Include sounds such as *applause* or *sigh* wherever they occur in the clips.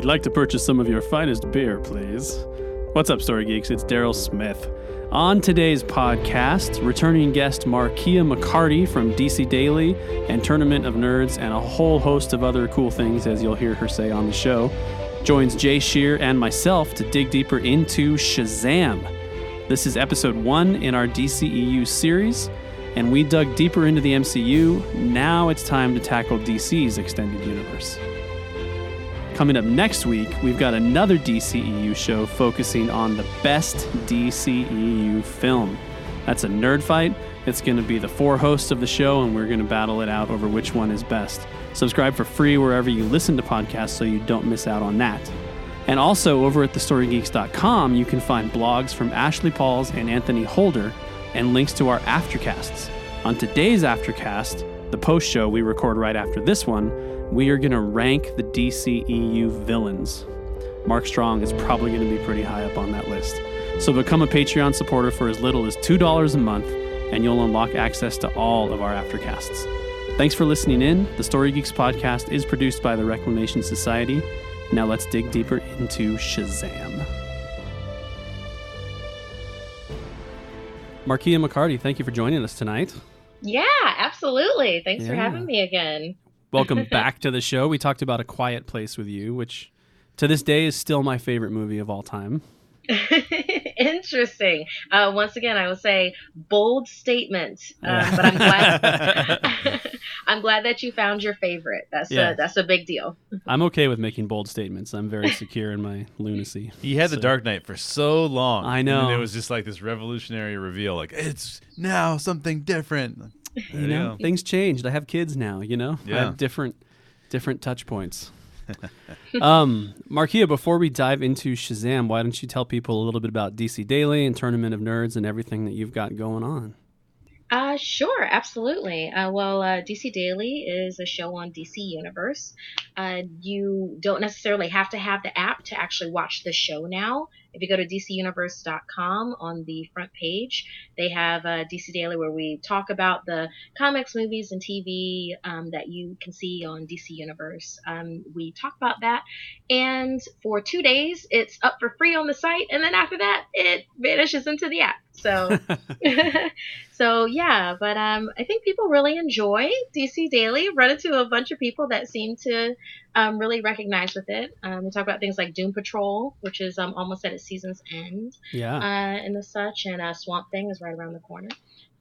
We'd like to purchase some of your finest beer, please. What's up, Story Geeks? It's Daryl Smith. On today's podcast, returning guest Markeia McCarty from DC Daily and Tournament of Nerds, and a whole host of other cool things, as you'll hear her say on the show, joins Jay Shear and myself to dig deeper into Shazam. This is episode one in our DCEU series, and we dug deeper into the MCU. Now it's time to tackle DC's extended universe. Coming up next week, we've got another DCEU show focusing on the best DCEU film. That's a nerd fight. It's going to be the four hosts of the show, and we're going to battle it out over which one is best. Subscribe for free wherever you listen to podcasts so you don't miss out on that. And also over at thestorygeeks.com, you can find blogs from Ashley Pauls and Anthony Holder and links to our aftercasts. On today's aftercast, the post show we record right after this one, we are going to rank the DCEU villains. Mark Strong is probably going to be pretty high up on that list. So become a Patreon supporter for as little as $2 a month, and you'll unlock access to all of our aftercasts. Thanks for listening in. The Story Geeks podcast is produced by the Reclamation Society. Now let's dig deeper into Shazam. Markeia McCarty, thank you for joining us tonight. Yeah, absolutely. Thanks for having me again. Welcome *laughs* back to the show. We talked about A Quiet Place with you, which to this day is still my favorite movie of all time. *laughs* Interesting. Uh, once again, I will say bold statement, um, but I'm glad. *laughs* I'm glad that you found your favorite. That's Yeah. a that's a big deal. I'm okay with making bold statements. I'm very secure in my lunacy. He had the Dark Knight for so long. I know. then it was just like this revolutionary reveal. Like it's now something different. *laughs* You know, things changed. I have kids now. You know, I have different different touch points. *laughs* um, Markeia, before we dive into Shazam, why don't you tell people a little bit about DC Daily and Tournament of Nerds and everything that you've got going on? Uh, sure, absolutely. Uh, well, uh, DC Daily is a show on DC Universe. Uh, you don't necessarily have to have the app to actually watch the show now. If you go to DCUniverse.com on the front page, they have uh, DC Daily where we talk about the comics, movies, and TV um, that you can see on DC Universe. Um, we talk about that, and for two days, it's up for free on the site, and then after that, it vanishes into the app. So. *laughs* so yeah, but um, I think people really enjoy DC Daily. Run into a bunch of people that seem to um, really recognize with it. Um, we talk about things like Doom Patrol, which is um, almost at its season's end, yeah. uh, and the such, and uh, Swamp Thing is right around the corner.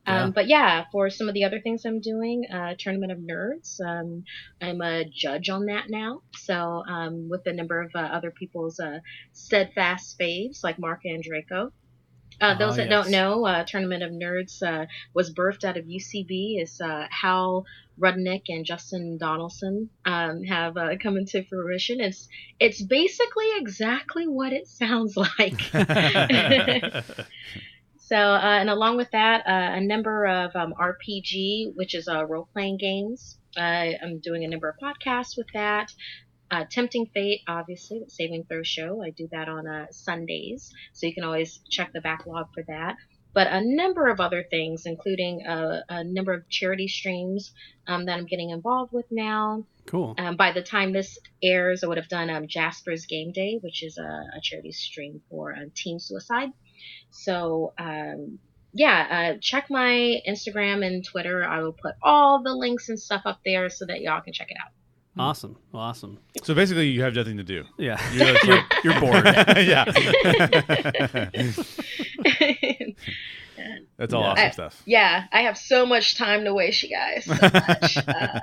Yeah. Um, but yeah, for some of the other things I'm doing, uh, Tournament of Nerds, um, I'm a judge on that now. So um, with a number of uh, other people's uh, steadfast faves like Mark and Draco. Uh, those Ah, that yes. don't know, uh, Tournament of Nerds uh, was birthed out of UCB. Is uh, Hal Rudnick and Justin Donaldson um, have uh, come into fruition. It's it's basically exactly what it sounds *laughs* like. *laughs* So, uh, and along with that, uh, a number of um, RPG, which is uh, role playing games. Uh, I'm doing a number of podcasts with that. Uh, Tempting Fate, obviously, the Saving Throw show. I do that on uh, Sundays, so you can always check the backlog for that. But a number of other things, including a, a number of charity streams um, that I'm getting involved with now. cool. Um, by the time this airs, I would have done um, Jasper's Game Day, which is a, a charity stream for uh, teen suicide. So, um, yeah, uh, check my Instagram and Twitter. I will put all the links and stuff up there so that y'all can check it out. Awesome. Awesome. so basically, you have nothing to do. Yeah. *laughs* You're, like- You're *laughs* bored. yeah. *laughs* That's all Yeah. awesome I- stuff. yeah, I have so much time to waste, you guys. So much. Uh,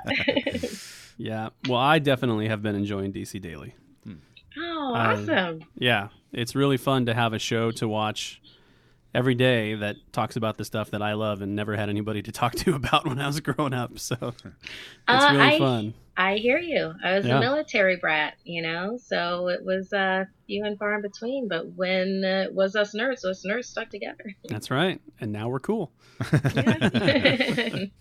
Yeah. Well, I definitely have been enjoying DC Daily. oh, I- awesome. Yeah. It's really fun to have a show to watch every day that talks about the stuff that I love and never had anybody to talk to about when I was growing up. So it's Uh, really I- fun. I hear you. I was Yeah. a military brat, you know, so it was uh, few and far in between. But when uh, was us nerds, us nerds stuck together. That's right. And now we're cool. *laughs* *laughs*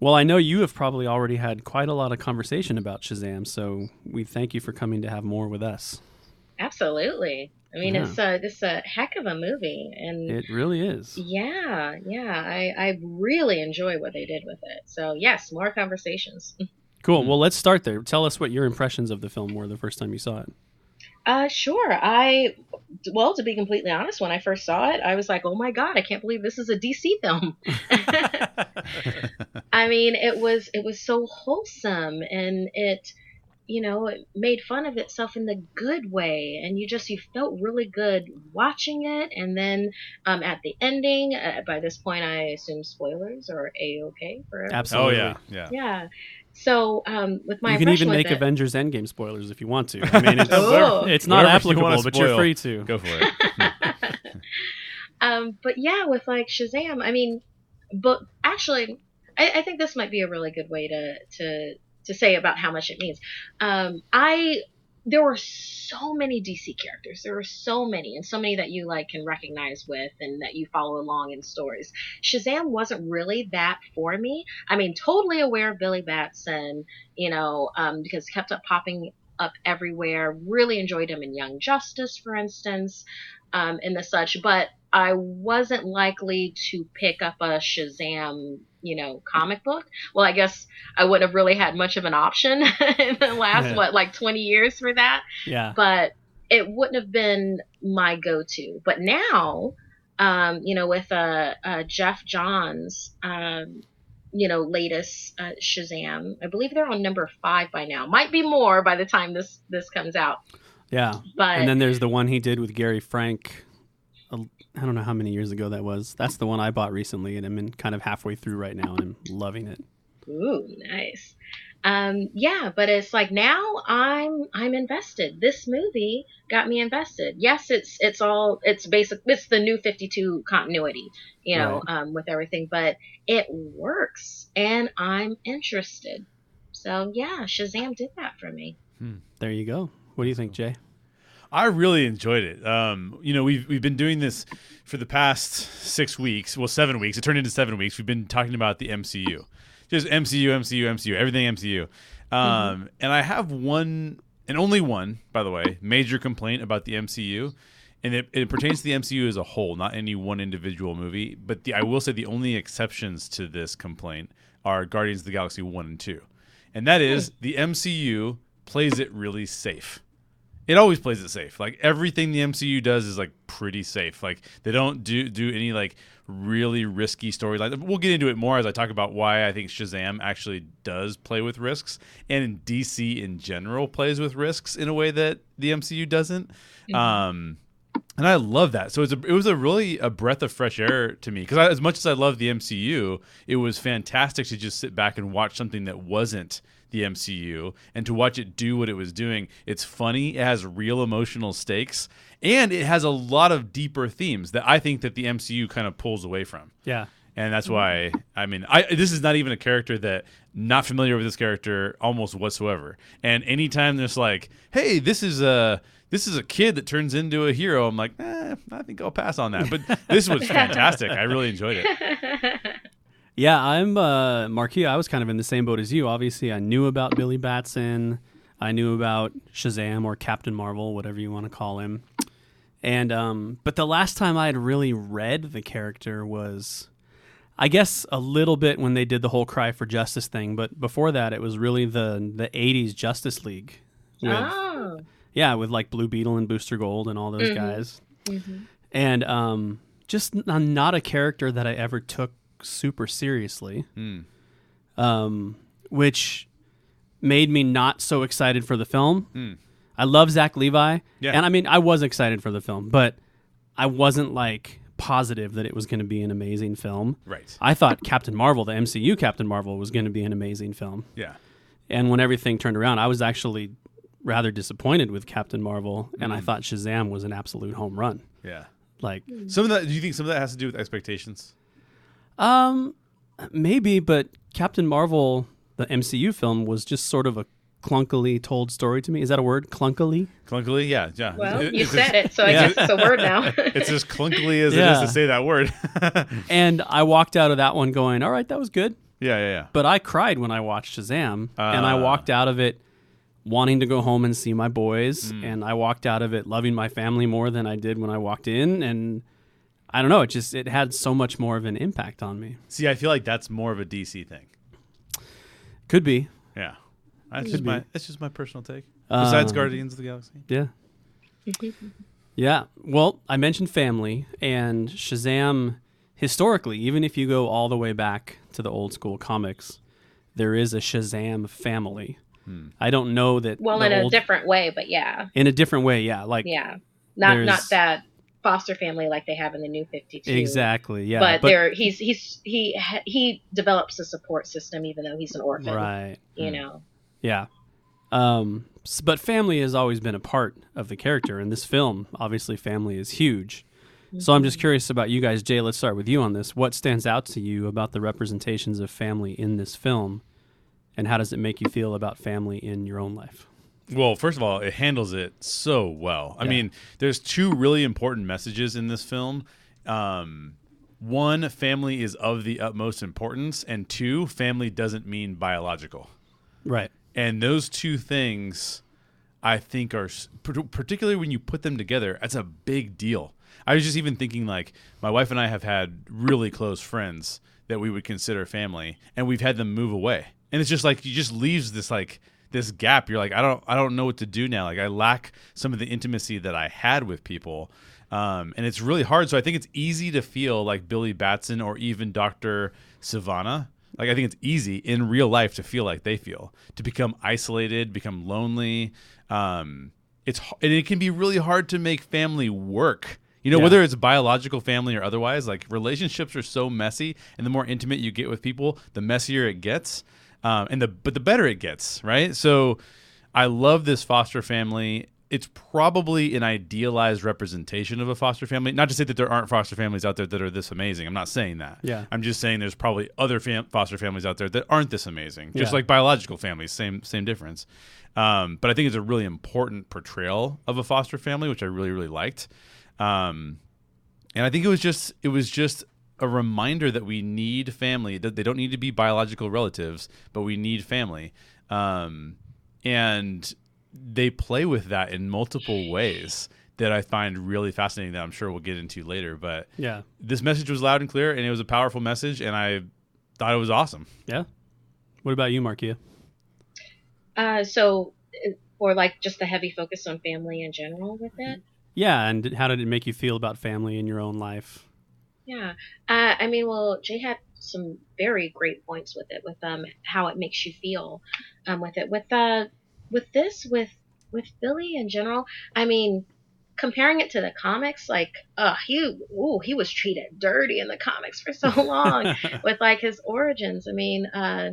Well, I know you have probably already had quite a lot of conversation about Shazam, so we thank you for coming to have more with us. Absolutely. I mean, Yeah. it's a it's a heck of a movie, and It really is. yeah, yeah, I I really enjoy what they did with it. So yes, more conversations. *laughs* Cool. Well, let's start there. Tell us what your impressions of the film were the first time you saw it. Uh, sure. I, well, to be completely honest, when I first saw it, I was like, oh my God, I can't believe this is a DC film. *laughs* I mean, it was, it was so wholesome and it, you know, it made fun of itself in the good way. And you just, you felt really good watching it. And then, um, at the ending, uh, by this point, I assume spoilers are A-okay for everyone. oh Absolutely. yeah, yeah. Yeah. So, um, with my you can even make it, Avengers Endgame spoilers if you want to. I mean, it's, *laughs* Oh. it's not Whatever applicable, wanna but you're free to. Go for it. *laughs* *laughs* um, but yeah, with like Shazam, I mean, but actually, I, I think this might be a really good way to to to say about how much it means. Um, I there were so many DC characters. There were so many, and so many that you like can recognize with, and that you follow along in stories. Shazam wasn't really that for me. I mean, totally aware of Billy Batson, you know, um, because kept up popping up everywhere. Really enjoyed him in Young Justice, for instance, um, and the such. But I wasn't likely to pick up a Shazam, you know, comic book. Well, I guess I wouldn't have really had much of an option *laughs* in the last Yeah. what, like 20 years for that Yeah. but it wouldn't have been my go-to. But now, um, you know, with uh, uh, Geoff Johns, um, you know, latest uh, Shazam, I believe they're on number five by now. Might be more by the time this this comes out. Yeah. But And then there's the one he did with Gary Frank. A- I don't know how many years ago that was. That's the one I bought recently, and I'm in kind of halfway through right now, and I'm loving it. Ooh, nice. Um, yeah, but it's like now I'm I'm invested. This movie got me invested. Yes, it's it's all it's basic. It's the new Fifty Two continuity, you know, um, with everything, but it works, and I'm interested. So yeah, Shazam did that for me. There you go. What do you think, Jay? I really enjoyed it. Um, you know, we've we've been doing this for the past six weeks. Well, seven weeks. It turned into seven weeks. We've been talking about the MCU, just MCU, MCU, MCU, everything MCU. Um, And I have one and only one, by the way, major complaint about the MCU, and it, it pertains to the MCU as a whole, not any one individual movie. But the, I will say the only exceptions to this complaint are Guardians of the Galaxy one and two, and that is the MCU plays it really safe it always plays it safe. Like everything the MCU does is like pretty safe. Like they don't do do any like really risky storylines. We'll get into it more as I talk about why I think Shazam actually does play with risks, and DC in general plays with risks in a way that the MCU doesn't. Um, and I love that. So it's a, it was a really a breath of fresh air to me because as much as I love the MCU, it was fantastic to just sit back and watch something that wasn't the MCU and to watch it do what it was doing. It's funny, it has real emotional stakes, and it has a lot of deeper themes that I think that the MCU kind of pulls away from. Yeah. And that's why I mean, I this is not even a character that not familiar with this character almost whatsoever. And anytime there's like, hey, this is a this is a kid that turns into a hero, I'm like, eh, I think I'll pass on that. But this was *laughs* fantastic. I really enjoyed it. *laughs* Yeah, I'm uh Marquis. I was kind of in the same boat as you. Obviously, I knew about Billy Batson. I knew about Shazam or Captain Marvel, whatever you want to call him. And um but the last time I had really read the character was I guess a little bit when they did the whole cry for justice thing, but before that it was really the the 80s Justice League. With, oh. Yeah, with like Blue Beetle and Booster Gold and all those Mhm. guys. Mhm. And um just not a character that I ever took super seriously Hmm. um, which made me not so excited for the film. Mm. I love Zach Levi, Yeah. and I mean, I was excited for the film, but I wasn't like positive that it was going to be an amazing film. Right. I thought *laughs* Captain Marvel, the MCU Captain Marvel, was going to be an amazing film, Yeah. and when everything turned around, I was actually rather disappointed with Captain Marvel, and I Mm. thought Shazam was an absolute home run. Yeah. Like, Some of that. Do you think some of that has to do with expectations? Um, maybe, but Captain Marvel, the MCU film, was just sort of a clunkily told story to me. Is that a word? Clunkily? Clunkily, yeah, yeah. Well, It- you said as- it, so I Yeah. guess it's a word now. *laughs* It's as clunkily as it Yeah. is to say that word. *laughs* And I walked out of that one going, all right, that was good. yeah, yeah. Yeah. But I cried when I watched Shazam. and I Ah. walked out of it wanting to go home and see my boys. Mm. And I walked out of it loving my family more than I did when I walked in. And I don't know, it just it had so much more of an impact on me. See, I feel like that's more of a DC thing. Could be. Yeah. That's Could just be. my that's just my personal take. Besides Um, Guardians of the Galaxy. Yeah. *laughs* Yeah. Well, I mentioned family and Shazam historically, even if you go all the way back to the old school comics, there is a Shazam family. Hmm. I don't know that Well, the in a different way, but yeah, in a different way, yeah, like yeah, not not There's- that foster family like they have in the New Fifty Two. exactly, yeah. but, there, he's he's he he develops a support system even though he's an orphan. right. You Hmm. know. Yeah. Um, but family has always been a part of the character. In this film, obviously, family is huge. So I'm just curious about you guys. Jay, let's start with you on this. What stands out to you about the representations of family in this film? And how does it make you feel about family in your own life? Well, first of all, it handles it so well. I Yeah. mean, there's two really important messages in this film. Um, one, family is of the utmost importance, and two, family doesn't mean biological. Right. And those two things, I think, are particularly when you put them together, that's a big deal. I was just even thinking, like, my wife and I have had really close friends that we would consider family, and we've had them move away, and it's just like you just leaves this like this gap. You're like, I don't, I don't know what to do now. Like, I lack some of the intimacy that I had with people. Um, and it's really hard. So I think it's easy to feel like Billy Batson or even Dr. Sivana. Like I think it's easy in real life to feel like they feel, to become isolated, become lonely. Um, it's and it can be really hard to make family work. You know, Yeah. whether it's biological family or otherwise, like relationships are so messy, and the more intimate you get with people, the messier it gets, um, and the but the better it gets, right? So, I love this foster family. It's probably an idealized representation of a foster family. Not to say that there aren't foster families out there that are this amazing. I'm not saying that. Yeah. I'm just saying there's probably other fam- foster families out there that aren't this amazing. Just Yeah. like biological families, same same difference. Um, but I think it's a really important portrayal of a foster family, which I really really liked. Um, and I think it was just it was just a reminder that we need family. That they don't need to be biological relatives, but we need family. Um, and they play with that in multiple ways that I find really fascinating. That I'm sure we'll get into later. But Yeah. this message was loud and clear, and it was a powerful message, and I thought it was awesome. Yeah. What about you, Markeia? Uh, so, uh, or like just the heavy focus on family in general with it. Yeah. And how did it make you feel about family in your own life? Yeah. Uh, I mean, well, Jay had some very great points with it, with um how it makes you feel, um with it, with uh with this, with with Billy in general. I mean, comparing it to the comics, like, uh, he ooh he was treated dirty in the comics for so *laughs* long with like his origins. I mean, uh,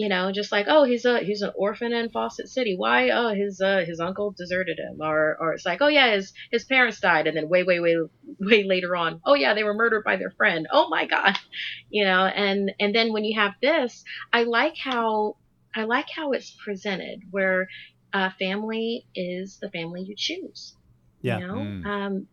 you know, just like oh he's a he's an orphan in Fawcett City. Why? Oh his uh his uncle deserted him, or or it's like oh yeah his his parents died, and then way way way way later on, oh yeah they were murdered by their friend. Oh my god, *laughs* you know, and and then when you have this, I like how I like how it's presented, where uh, family is the family you choose. Yeah. You know, Mm. um,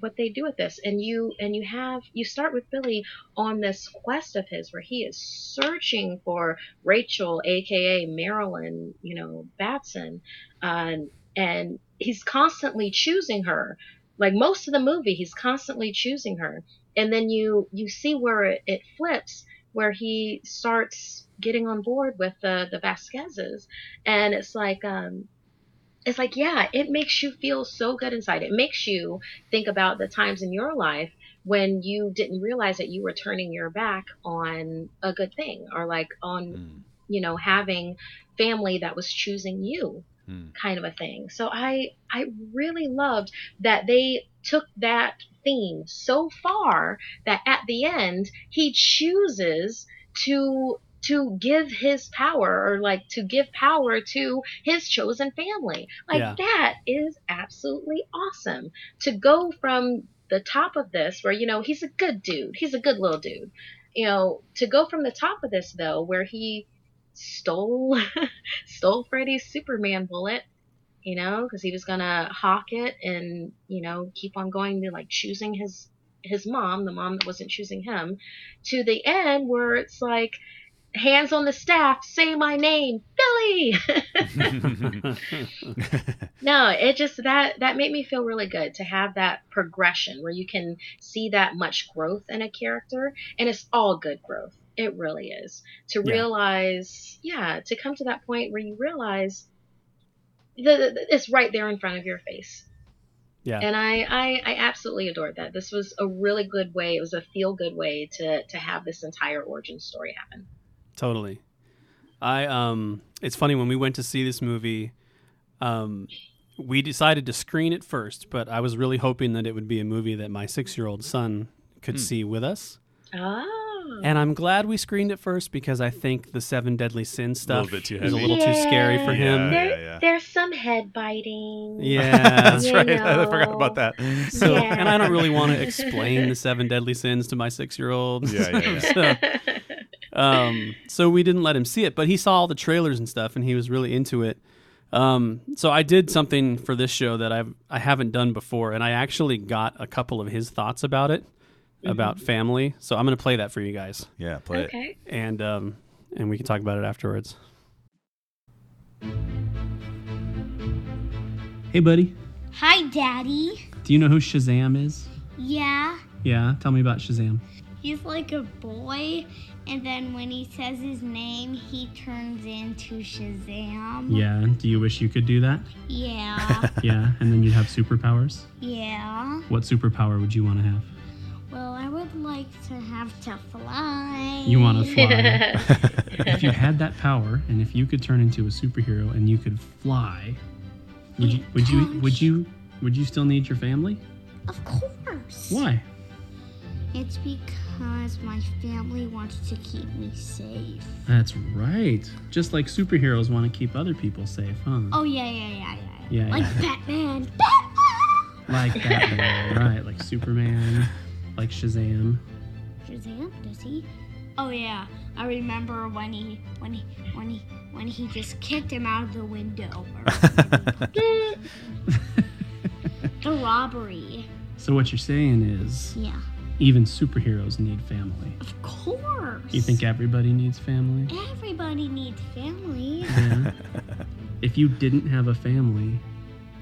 what they do with this, and you and you have you start with Billy on this quest of his where he is searching for Rachel, aka Marilyn, you know Batson, uh, and he's constantly choosing her. Like most of the movie, he's constantly choosing her, and then you you see where it, it flips, where he starts getting on board with the the Vasquezes, and it's like um it's like yeah it makes you feel so good inside it makes you think about the times in your life when you didn't realize that you were turning your back on a good thing or like on Mm. you know having family that was choosing you Mm. kind of a thing so i i really loved that they took that theme so far that at the end he chooses to to give his power or like to give power to his chosen family. Like Yeah. that is absolutely awesome. To go from the top of this where you know he's a good dude. He's a good little dude. You know to go from the top of this though where he stole *laughs* stole Freddy's Superman bullet you know because he was gonna hawk it and you know keep on going to like choosing his his mom the mom that wasn't choosing him to the end where it's like hands on the staff say my name Billy *laughs* no it just that that made me feel really good to have that progression where you can see that much growth in a character and it's all good growth It really is. To realize, yeah, to come to that point where you realize that it's right there in front of your face. Yeah. And I, I, I absolutely adored that. This was a really good way. It was a feel good way to, to have this entire origin story happen. Totally. I um it's funny when we went to see this movie um we decided to screen it first, but I was really hoping that it would be a movie that my 6-year-old son could Hmm. see with us. Oh. And I'm glad we screened it first because I think the seven deadly sins stuff bit too is a heavy. little too scary for him. Yeah. There, There's some head biting. Yeah. *laughs* That's You right. *laughs* I forgot about that. So, Yeah. and I don't really want to explain the seven deadly sins to my six-year-old. Yeah, yeah, *laughs* so, um, so we didn't let him see it, but he saw all the trailers and stuff, and he was really into it. Um, so I did something for this show that I've I haven't done before, and I actually got a couple of his thoughts about it, about family. So I'm going to play that for you guys, Yeah, play it. okay. and um, and we can talk about it afterwards. Hey, buddy, Hi, Daddy. do you know who Shazam is? Yeah, Yeah, tell me about Shazam. he's like a boy, and then when he says his name, he turns into Shazam. Yeah, do you wish you could do that? Yeah, *laughs* Yeah, and then you'd have superpowers. yeah. What superpower would you want to have? Well, I would like to have to fly. You want to fly. *laughs* if you had that power, and if you could turn into a superhero and you could fly, would you? Would you? Would you? Would you still need your family? Of course. Why? It's because my family wants to keep me safe. That's right. Just like superheroes want to keep other people safe, huh? Oh yeah, yeah, yeah, yeah. Yeah, Like yeah. Batman. *laughs* Batman. Like Batman, right? Like Superman, like Shazam. Shazam? Does he? Oh yeah, I remember when he when he when he when he just kicked him out of the window. *laughs* *laughs* the robbery. So what you're saying is, Yeah. Even superheroes need family. Of course. You think everybody needs family? everybody needs family? Yeah. *laughs* if you didn't have a family,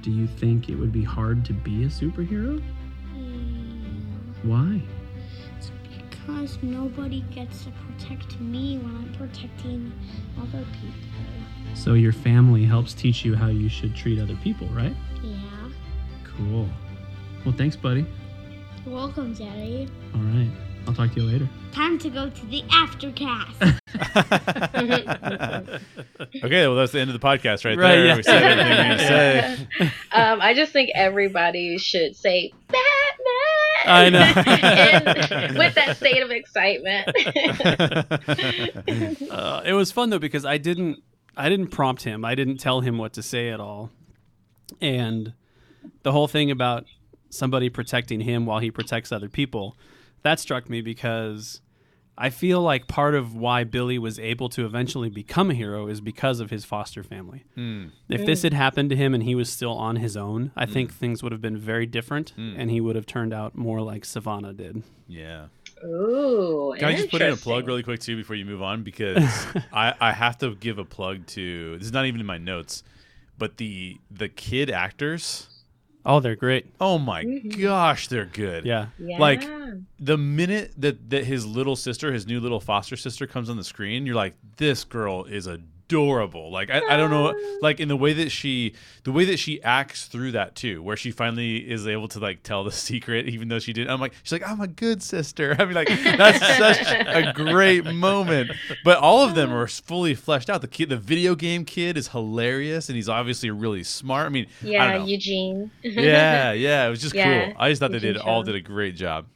do you think it would be hard to be a superhero? Yeah. Why? It's because nobody gets to protect me when I'm protecting other people. So your family helps teach you how you should treat other people, right? Yeah. Cool. Well, thanks, buddy. You're welcome, Daddy. All right. I'll talk to you later. Time to go to the aftercast. *laughs* *laughs* okay, well that's the end of the podcast right, Right, there. yeah. We said everything we need to say. *laughs* um, I just think everybody should say Batman. I know. And with that state of excitement. Uh, it was fun though because I didn't I didn't prompt him. I didn't tell him what to say at all. And the whole thing about somebody protecting him while he protects other people, that struck me because I feel like part of why Billy was able to eventually become a hero is because of his foster family. Hmm. If this had happened to him and he was still on his own, I think things would have been very different and he would have turned out more like Sivana did. Yeah. Ooh. Can I just put in a plug really quick too before you move on because *laughs* I, I have to give a plug to this is not even in my notes, but the the kid actors. Oh, they're great. Oh my Mhm. gosh, they're good. Yeah. Yeah. Like the minute that that his little sister, his new little foster sister, comes on the screen, you're like, this girl is adorable. Like I, I don't know, like in the way that she, the way that she acts through that too, where she finally is able to like tell the secret, even though she didn't. I'm like, she's like, I'm a good sister. *laughs* I mean, like that's such a great moment. But all of them are fully fleshed out. The kid, the video game kid, is hilarious, and he's obviously really smart. I mean, I yeah, don't know. Eugene. *laughs* yeah, yeah, it was just Yeah, cool. I just thought they Eugene did all did a great job.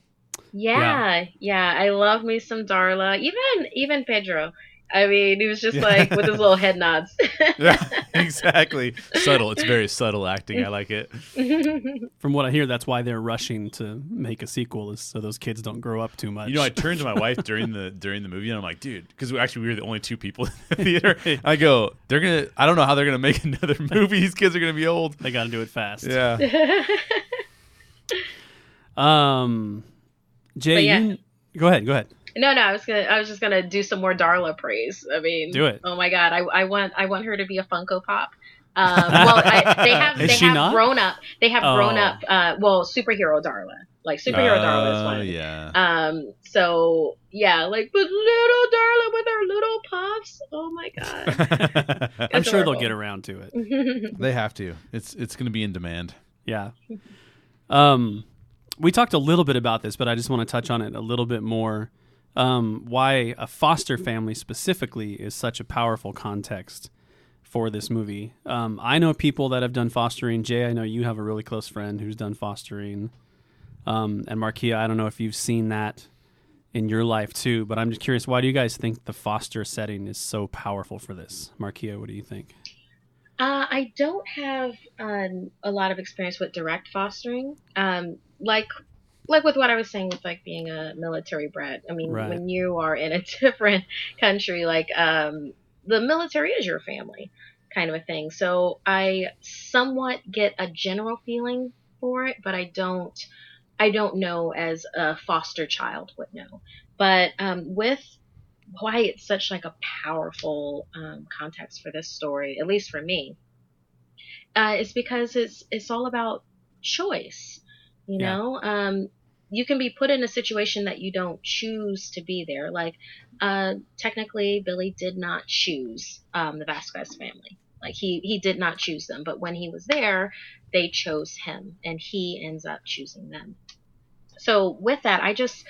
Yeah, yeah, I love me some Darla. Even even Pedro. I mean, he was just like with his little head nods. *laughs* Yeah, exactly. Subtle. It's very subtle acting. I like it. *laughs* From what I hear, that's why they're rushing to make a sequel, is so those kids don't grow up too much. You know, I turned to my wife during the during the movie, and I'm like, dude, because actually we were the only two people in the theater. *laughs* I go, they're gonna. I don't know how they're gonna make another movie. These kids are gonna be old. they got to do it fast. Yeah. Um, Jay, yeah. you, go ahead. Go ahead. No, no, I was gonna, I was just gonna do some more Darla praise. I mean, Do it. Oh my god, I, I want, I want her to be a Funko Pop. Um, well, I, they have *laughs* Is they have not? grown up. They have grown Oh. up. Uh, well, superhero Darla, like superhero Darla is Uh, one. yeah. Um, so yeah, like but little Darla with her little puffs. Oh my god. *laughs* I'm It's sure they'll get around to it. *laughs* they have to. It's it's going to be in demand. Yeah. Um, we talked a little bit about this, but I just want to touch on it a little bit more. Um, why a foster family specifically is such a powerful context for this movie. Um, I know people that have done fostering. Jay, I know you have a really close friend who's done fostering. Um, and Markeia, I don't know if you've seen that in your life too, but I'm just curious, why do you guys think the foster setting is so powerful for this? Markeia, what do you think? Uh, I don't have um, a lot of experience with direct fostering. Um, like like with what I was saying with like being a military brat. I mean, Right. when you are in a *laughs* different country, like um, the military is your family, kind of a thing. So I somewhat get a general feeling for it, but I don't. I don't know as a foster child would know. But um, with why it's such like a powerful um, context for this story, at least for me, uh, is because it's it's all about choice. You Yeah. know, um, you can be put in a situation that you don't choose to be there. Like, uh, technically, Billy did not choose um, the Vasquez family. Like he he did not choose them, but when he was there, they chose him, and he ends up choosing them. So with that, I just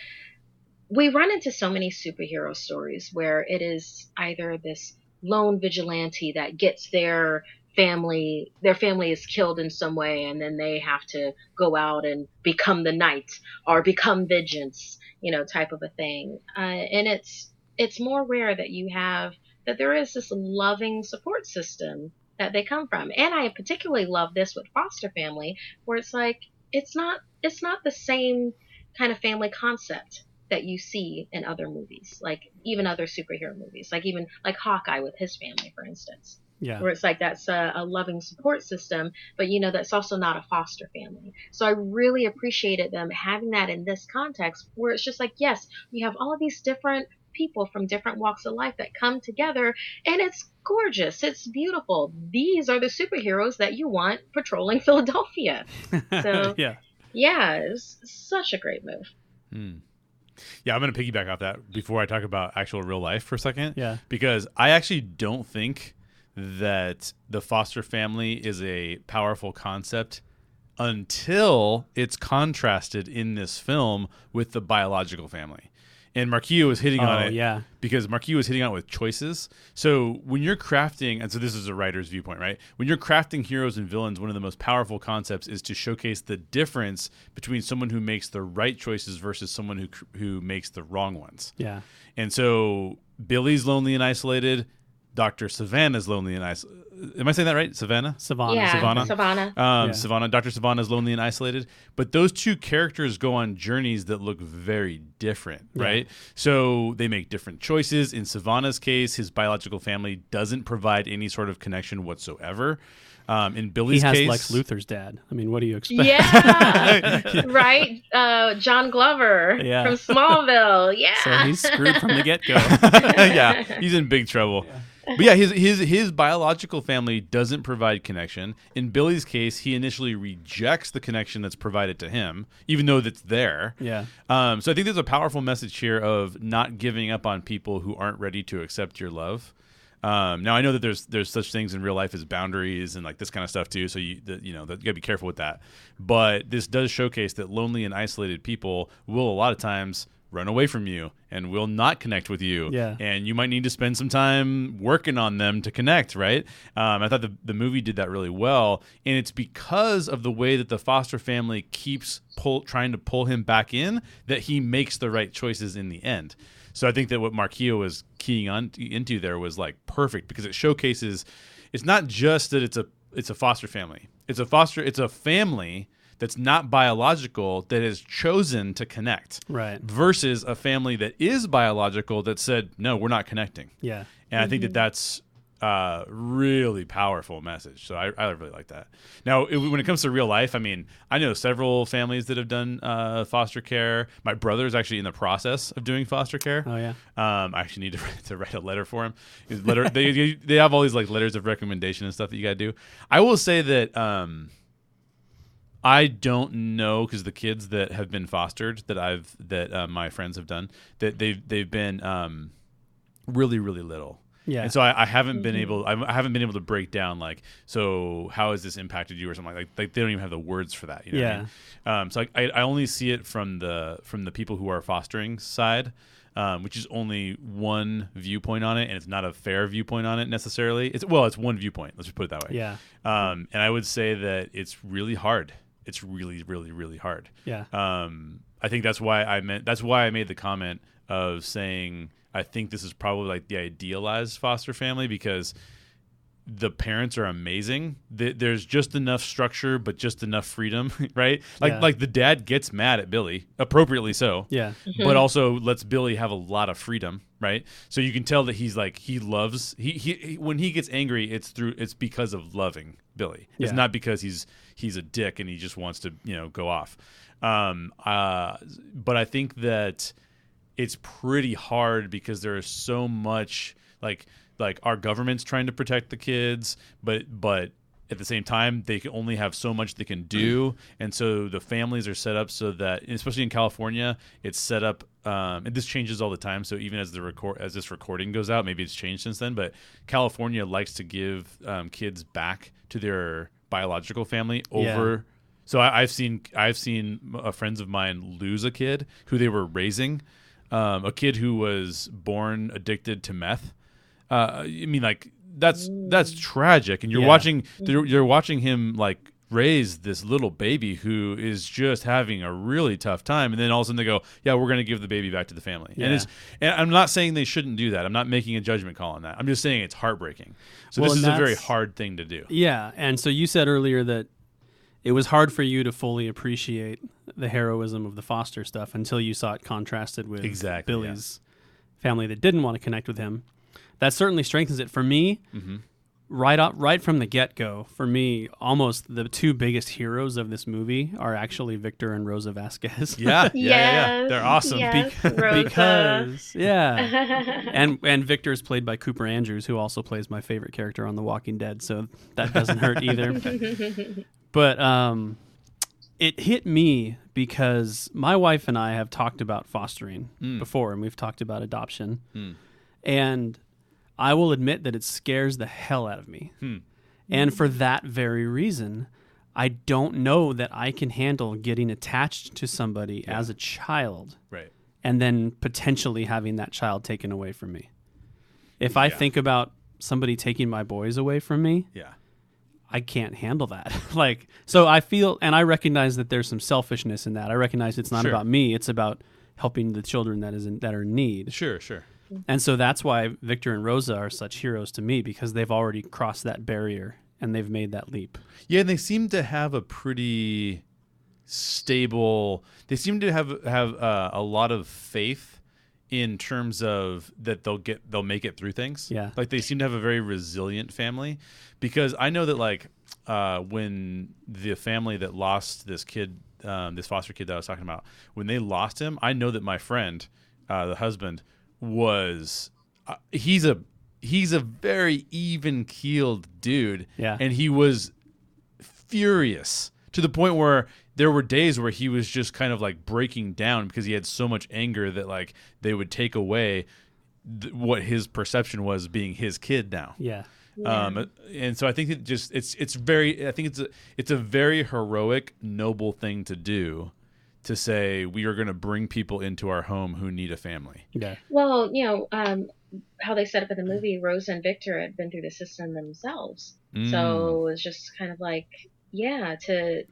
we run into so many superhero stories where it is either this lone vigilante that gets their family their family is killed in some way and then they have to go out and become the knight or become vengeance you know type of a thing. Uh, and it's it's more rare that you have that there is this loving support system that they come from. And i particularly love this with foster family where it's like it's not it's not the same kind of family concept that you see in other movies, like even other superhero movies, like even like Hawkeye with his family, for instance, Yeah. where it's like that's a, a loving support system, but you know that's also not a foster family. So I really appreciated them having that in this context, where it's just like yes, we have all of these different people from different walks of life that come together, and it's gorgeous, it's beautiful. These are the superheroes that you want patrolling *laughs* Philadelphia. So- *laughs* yeah. Yeah, it's such a great move. Hmm. Yeah, I'm going to piggyback off that before I talk about actual real life for a second. Yeah. Because I actually don't think that the foster family is a powerful concept until it's contrasted in this film with the biological family. And Marquis was hitting on Oh, it yeah. because Marquis was hitting on it with choices. So when you're crafting, and so this is a writer's viewpoint, right? When you're crafting heroes and villains, one of the most powerful concepts is to showcase the difference between someone who makes the right choices versus someone who who makes the wrong ones. Yeah. And so Billy's lonely and isolated. Dr. Sivana's lonely and isolated. Am I saying that right? Savannah? Savannah. yeah, Savannah? Savannah. Um, Yeah. Sivana, Dr. Sivana is lonely and isolated, but those two characters go on journeys that look very different, Yeah. right? So they make different choices. In Sivana's case, his biological family doesn't provide any sort of connection whatsoever. Um, in He Billy's has case, Lex Luthor's dad. I mean, what do you expect? Yeah, *laughs* right. Uh, John Glover Yeah. from Smallville. Yeah. so he's screwed from the get go. *laughs* yeah, he's in big trouble. But yeah, his his his biological family doesn't provide connection. In Billy's case, he initially rejects the connection that's provided to him, even though that's there. Yeah. Um, so I think there's a powerful message here of not giving up on people who aren't ready to accept your love. Um, now I know that there's there's such things in real life as boundaries and like this kind of stuff too. So you that you know that you gotta be careful with that. But this does showcase that lonely and isolated people will a lot of times run away from you and will not connect with you. Yeah. And you might need to spend some time working on them to connect, right? Um, I thought the, the movie did that really well. And it's because of the way that the foster family keeps pull, trying to pull him back in that he makes the right choices in the end. So I think that what Marquio was keying on into there was like perfect because it showcases it's not just that it's a it's a foster family. It's a foster it's a family that's not biological that has chosen to connect Right. versus a family that is biological that said no we're not connecting Yeah. and i think that that's uh, really powerful message. So I, I really like that. Now, it, when it comes to real life, I mean, I know several families that have done uh, foster care. My brother is actually in the process of doing foster care. Oh yeah. Um, I actually need to, *laughs* to write a letter for him. His letter, they they have all these like letters of recommendation and stuff that you got to do. I will say that um, I don't know because the kids that have been fostered that I've that uh, my friends have done that they've they've been um, really really little. Yeah. And so I, I haven't been Mhm. able I, haven't been able to break down like so how has this impacted you or something like like, like they don't even have the words for that. You know what I Yeah. mean? Um, so I, I only see it from the from the people who are fostering side, um, which is only one viewpoint on it, and it's not a fair viewpoint on it necessarily. It's well, it's one viewpoint. Let's just put it that way. Yeah. Um, and I would say that it's really hard. It's really, really, really hard. Yeah. Um, I think that's why I meant. That's why I made the comment of saying I think this is probably like the idealized foster family because the parents are amazing. Th- There's just enough structure, but just enough freedom, *laughs* right? Like Yeah. like the dad gets mad at Billy, appropriately so Yeah. but also lets Billy have a lot of freedom, right? So you can tell that he's like he loves he, he he- when he gets angry, it's through it's because of loving Billy. It's Yeah. not because he's he's a dick and he just wants to you know go off. Um, uh, but I think that it's pretty hard because there is so much like like our government's trying to protect the kids, but but at the same time they can only have so much they can do. And so the families are set up so that especially in california it's set up um, and this changes all the time. So even as the record as this recording goes out maybe it's changed since then but california likes to give um, kids back to their biological family over so I, I've seen I've seen uh, friends of mine lose a kid who they were raising, um, a kid who was born addicted to meth. Uh, I mean, like that's that's tragic, and you're Yeah. watching you're, you're watching him like raise this little baby who is just having a really tough time, and then all of a sudden they go, "Yeah, we're going to give the baby back to the family." Yeah. And it's and I'm not saying they shouldn't do that. I'm not making a judgment call on that. I'm just saying it's heartbreaking. So Well, this is a very hard thing to do. Yeah, and so you said earlier that it was hard for you to fully appreciate the heroism of the Foster stuff until you saw it contrasted with Exactly, Billy's family that didn't want to connect with him. That certainly strengthens it for me. Mhm. Right up, right from the get go, for me, almost the two biggest heroes of this movie are actually Victor and Rosa Vasquez. Yeah, yeah, yeah, yeah. They're awesome. yes, Be- Rosa. because yeah, *laughs* and and Victor is played by Cooper Andrews, who also plays my favorite character on The Walking Dead, so that doesn't hurt either. *laughs* But um, it hit me because my wife and I have talked about fostering Mm. before, and we've talked about adoption, Mm. and I will admit that it scares the hell out of me, Hmm. and for that very reason. I don't know that I can handle getting attached to somebody Yeah. as a child Right. and then potentially having that child taken away from me. If I Yeah. think about somebody taking my boys away from me, Yeah. I can't handle that. *laughs* like, so I feel, and I recognize that there's some selfishness in that. I recognize it's not Sure. about me; it's about helping the children that is in, that are in need. Sure. Sure. And so that's why Victor and Rosa are such heroes to me because they've already crossed that barrier and they've made that leap. Yeah, and they seem to have a pretty stable. They seem to have have uh, a lot of faith in terms of that they'll get they'll make it through things. Yeah. like they seem to have a very resilient family because I know that like uh, when the family that lost this kid, um, this foster kid that I was talking about, when they lost him, I know that my friend, uh, the husband, was uh, he's a he's a very even keeled dude. Yeah. and he was furious to the point where there were days where he was just kind of like breaking down because he had so much anger that like they would take away th- what his perception was being his kid now. Yeah. Um, and so I think it just it's it's very I think it's a it's a very heroic noble thing to do to say we are going to bring people into our home who need a family. Yeah. Well, you know, um, how they set up in the movie, Rosa and Victor had been through the system themselves. Mm. So it was just kind of like, yeah, to.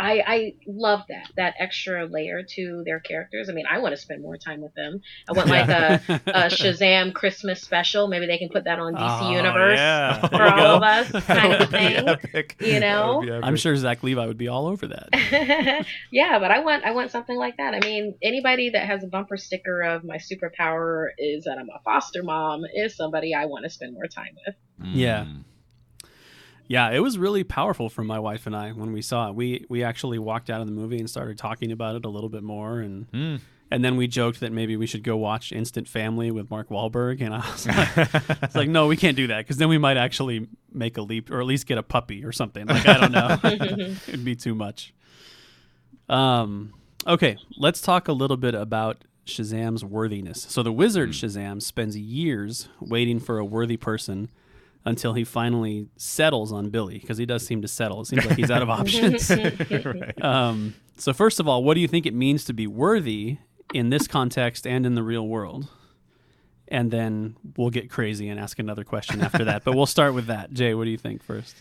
I, I love that that extra layer to their characters. I mean, I want to spend more time with them. I want like a, a Shazam Christmas special. Maybe they can put that on DC Oh, Universe yeah. *laughs* for all go. of us, *laughs* kind of a That would be thing. epic. You know? That would be I'm sure Zach Levi would be all over that. *laughs* yeah, but I want I want something like that. I mean, anybody that has a bumper sticker of my superpower is that I'm a foster mom is somebody I want to spend more time with. Yeah. Mm. Yeah, it was really powerful for my wife and I when we saw it. We we actually walked out of the movie and started talking about it a little bit more, and Mm. and then we joked that maybe we should go watch Instant Family with Mark Wahlberg, and I was *laughs* like, it's like no, we can't do that because then we might actually make a leap or at least get a puppy or something. Like I don't know, *laughs* *laughs* it'd be too much. Um. Okay, let's talk a little bit about Shazam's worthiness. So the wizard Shazam spends years waiting for a worthy person until he finally settles on Billy because he does seem to settle. It seems like he's out of *laughs* options. *laughs* um, so first of all, what do you think it means to be worthy in this context and in the real world? And then we'll get crazy and ask another question after that. But we'll start with that. Jay, what do you think first?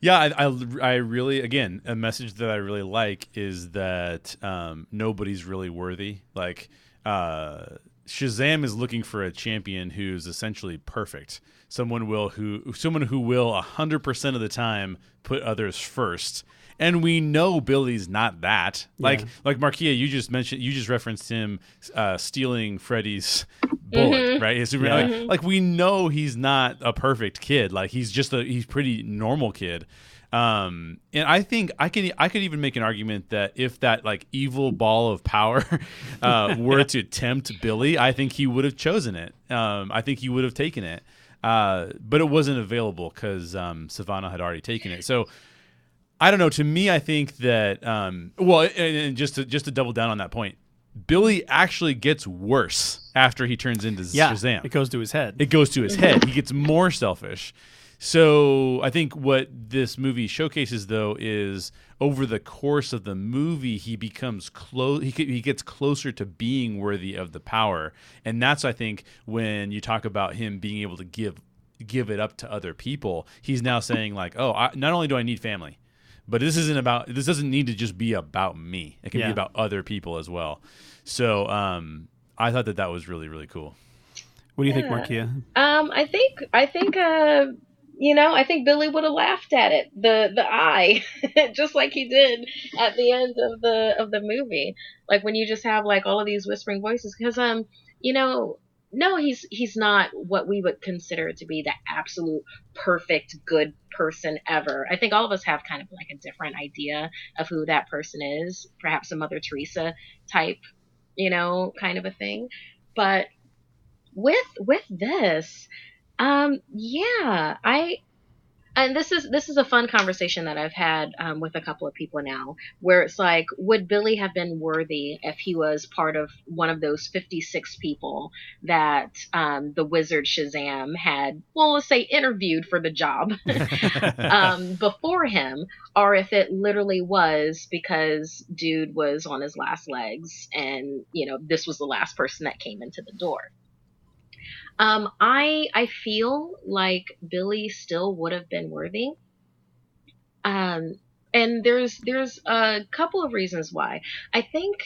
Yeah, I, I, I really, again, a message that I really like is that um, nobody's really worthy. Like, uh, Shazam is looking for a champion who's essentially perfect. Someone will who someone who will hundred percent of the time put others first. And we know Billy's not that. Like Yeah. like Markeia, you just mentioned you just referenced him uh, stealing Freddy's bullet, right? His super- Yeah. like, like we know he's not a perfect kid. Like he's just a he's pretty normal kid. Um, and I think I could I could even make an argument that if that like evil ball of power *laughs* uh, were to tempt Billy, I think he would have chosen it. Um, I think he would have taken it. Uh, but it wasn't available because um, Sivana had already taken it. So I don't know. To me, I think that um, well, and, and just to just to double down on that point, Billy actually gets worse after he turns into Yeah, Shazam. it goes to his head. It goes to his head. He gets more selfish. So I think what this movie showcases, though, is over the course of the movie, he becomes close. He, he gets closer to being worthy of the power, and that's I think when you talk about him being able to give give it up to other people. He's now saying like, oh, I, not only do I need family, but this isn't about. This doesn't need to just be about me. It can Yeah. be about other people as well. So um, I thought that that was really really cool. What do you think, Yeah. Markeia? Um, I think I think uh, you know, I think Billy would have laughed at it, the the eye, *laughs* just like he did at the end of the of the movie. Like when you just have like all of these whispering voices, because um, you know, no, he's he's not what we would consider to be the absolute perfect good person ever. I think all of us have kind of like a different idea of who that person is, perhaps a Mother Teresa type, you know, kind of a thing. But with with this um yeah i and this is this is a fun conversation that i've had um, with a couple of people now where it's like would billy have been worthy if he was part of one of those 56 people that um, the wizard shazam had well let's say interviewed for the job *laughs* um, before him, or if it literally was because dude was on his last legs and you know this was the last person that came into the door. Um, I I feel like Billy still would have been worthy. Um, and there's there's a couple of reasons why. I think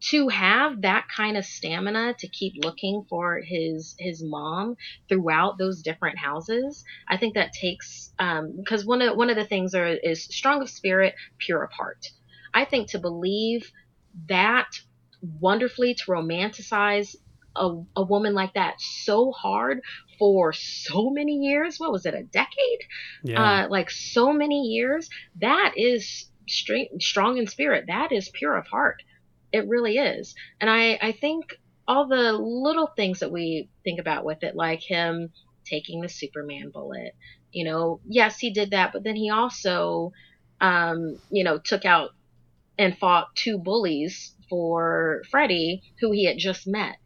to have that kind of stamina to keep looking for his his mom throughout those different houses i think that takes um because one of one of the things are is strong of spirit pure of heart i think to believe that wonderfully to romanticize a, a woman like that so hard for so many years what was it a decade Yeah. uh, like so many years, that is straight, strong in spirit. That is pure of heart. It really is. And I, I think all the little things that we think about with it, like him taking the Superman bullet, you know, yes, he did that, but then he also, um, you know, took out and fought two bullies for Freddy, who he had just met,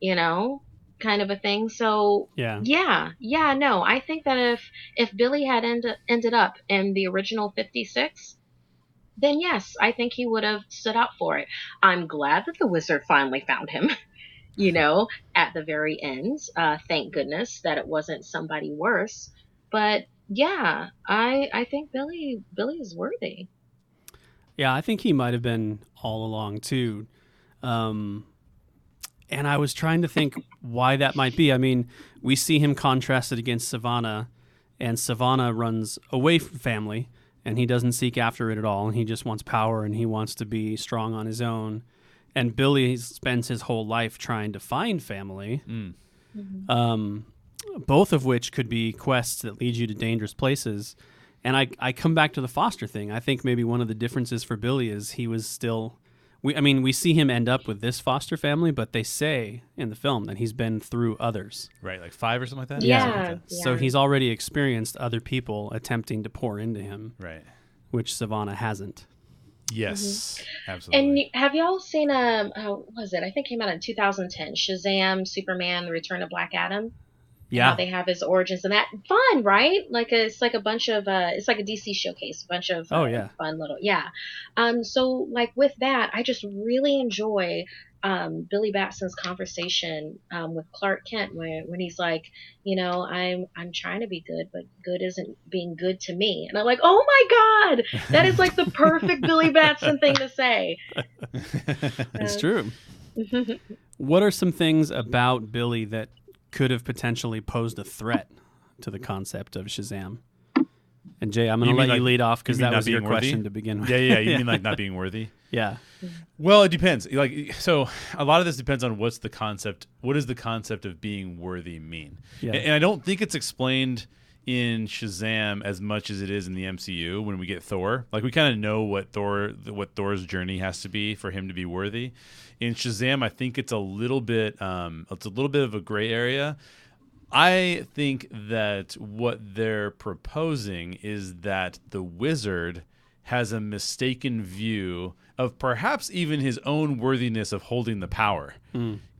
you know, kind of a thing. So yeah. yeah, yeah, no. I think that if if Billy had end, ended up in the original 56, then yes, I think he would have stood up for it. I'm glad that the wizard finally found him. *laughs* You know, at the very end. Uh, thank goodness that it wasn't somebody worse. But yeah, I I think Billy Billy is worthy. Yeah, I think he might have been all along too. Um, and I was trying to think why that might be. I mean, we see him contrasted against Sivana, and Sivana runs away from family, and he doesn't seek after it at all. And he just wants power, and he wants to be strong on his own. And Billy spends his whole life trying to find family. Mm. Um, both of which could be quests that lead you to dangerous places. And I, I come back to the Foster thing. I think maybe one of the differences for Billy is he was still we I mean, we see him end up with this foster family, but they say in the film that he's been through others. Right, like five or something like that. Yeah. Something like that. So he's already experienced other people attempting to pour into him, Right. which Sivana hasn't. Yes. Absolutely. And have y'all seen um how was it? I think it came out in 2010. Shazam, Superman: The Return of Black Adam. Yeah. How they have his origins and that fun, right? Like a, it's like a bunch of uh it's like a DC showcase, a bunch of Oh, uh, yeah. fun little yeah. Um so like with that, I just really enjoy um Billy Batson's conversation um with Clark Kent when when he's like, you know, I'm I'm trying to be good, but good isn't being good to me. And I'm like, "Oh my god, that is like the perfect Billy Batson thing to say." *laughs* It's Uh, true. *laughs* What are some things about Billy that could have potentially posed a threat to the concept of Shazam? And Jay, I'm going to let you lead off because that was your worthy? question to begin with. yeah, *laughs* yeah. You mean like not being worthy? yeah. Well, it depends. Like, so a lot of this depends on what's the concept. What does the concept of being worthy mean? Yeah. And, and I don't think it's explained in Shazam as much as it is in the MCU when we get Thor. Like, we kind of know what Thor, what Thor's journey has to be for him to be worthy. In Shazam, I think it's a little bit, um, it's a little bit of a gray area. I think that what they're proposing is that the wizard has a mistaken view of perhaps even his own worthiness of holding the power.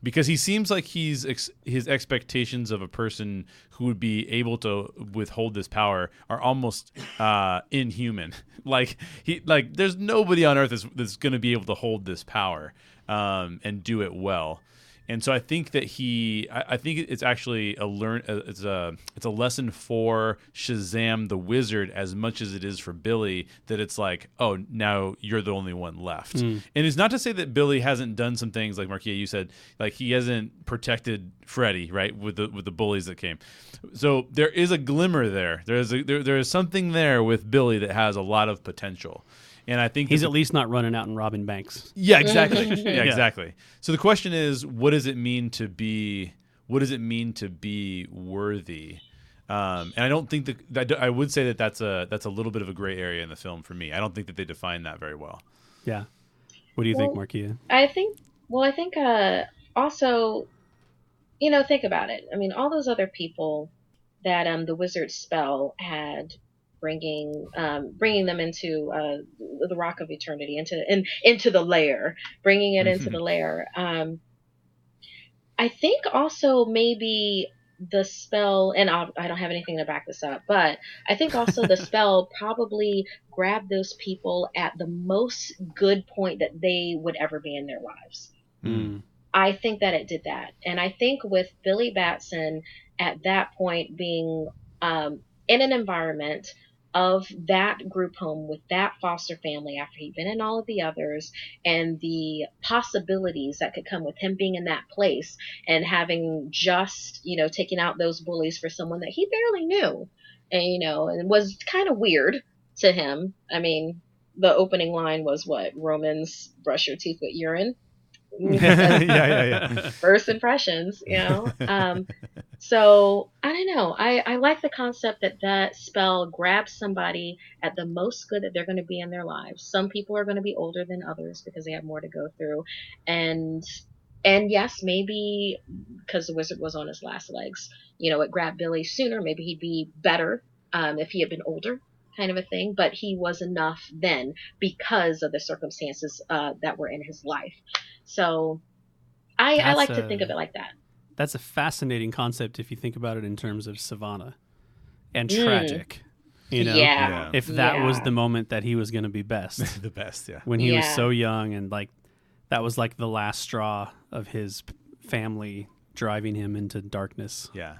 Because he seems like he's ex- his expectations of a person who would be able to withhold this power are almost uh, inhuman. *laughs* like he like there's nobody on earth that's, that's going to be able to hold this power um, and do it well and so I think that he, I, I think it's actually a learn, uh, it's a, it's a lesson for Shazam the Wizard as much as it is for Billy that it's like, oh, now you're the only one left. And it's not to say that Billy hasn't done some things like Markeia, you said, like he hasn't protected Freddy, right, with the with the bullies that came. So there is a glimmer there. There is a, there, there is something there with Billy that has a lot of potential. And I think He's that at least not running out and robbing banks. yeah, exactly. yeah, *laughs* Yeah. exactly. So the question is, what does it mean to be? What does it mean to be worthy? Um, and I don't think that, that I would say that that's a that's a little bit of a gray area in the film for me. I don't think that they define that very well. Yeah. What do you think, Well, Markeia? I think. Well, I think uh, also, you know, think about it. I mean, all those other people that um the wizard spell had bringing um bringing them into uh the rock of eternity into in, into the lair bringing it into the lair um i think also maybe the spell and I'll, i don't have anything to back this up but i think also the *laughs* spell probably grabbed those people at the most good point that they would ever be in their lives Mm. I think that it did that. And I think with Billy Batson at that point being um, in an environment of that group home with that foster family after he'd been in all of the others and the possibilities that could come with him being in that place and having just, you know, taken out those bullies for someone that he barely knew and, you know, and was kind of weird to him. I mean, the opening line was what? Romans, brush your teeth with urine. *laughs* yeah, yeah, yeah. *laughs* first impressions, you know. Um, so I don't know. I, I like the concept that that spell grabs somebody at the most good that they're going to be in their lives. Some people are going to be older than others because they have more to go through, and and yes, maybe because the wizard was on his last legs, you know, it grabbed Billy sooner. Maybe he'd be better um, if he had been older. Kind of a thing, but he was enough then because of the circumstances uh, that were in his life. So, I, I That's like to think of it like that. That's a fascinating concept if you think about it in terms of Sivana and Mm. tragic. You know, yeah. Yeah. if that was the moment that he was going to be *laughs* best the best, yeah. when he was so young and like that was like the last straw of his family driving him into darkness. Yeah.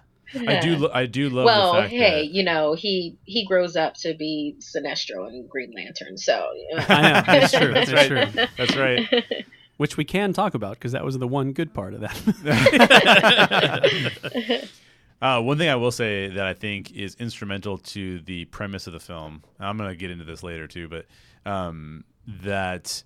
I do. Lo- I do love. well, the fact hey, that, you know, he he grows up to be Sinestro and Green Lantern, so you know. I know, that's true, *laughs* That's that's right. true. That's right. *laughs* Which we can talk about because that was the one good part of that. *laughs* Uh, one thing I will say that I think is instrumental to the premise of the film. I'm going to get into this later too, but um, that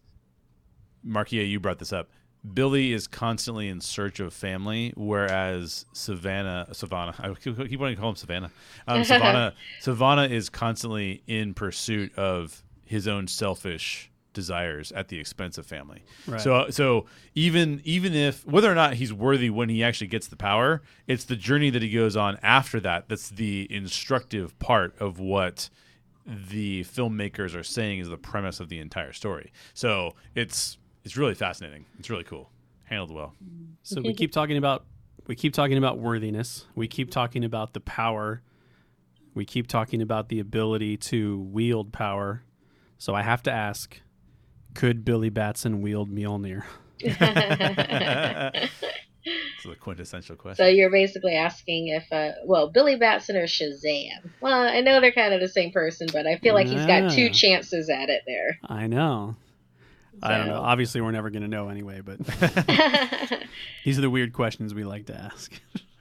Markeia, you brought this up. Billy is constantly in search of family, whereas Savannah, Savannah, I keep wanting to call him Savannah. Um, *laughs* Sivana, Sivana is constantly in pursuit of his own selfish desires at the expense of family. Right. So, uh, so even even if whether or not he's worthy when he actually gets the power, it's the journey that he goes on after that that's the instructive part of what the filmmakers are saying is the premise of the entire story. So it's it's really fascinating. It's really cool. Handled well. So we keep talking about we keep talking about worthiness. We keep talking about the power. We keep talking about the ability to wield power. So I have to ask, could Billy Batson wield Mjolnir? *laughs* It's the quintessential question. so you're basically asking if, uh, well, Billy Batson or Shazam. Well, I know they're kind of the same person, but I feel like he's got two chances at it there. I know. I don't know. Obviously, we're never going to know anyway, but *laughs* these are the weird questions we like to ask.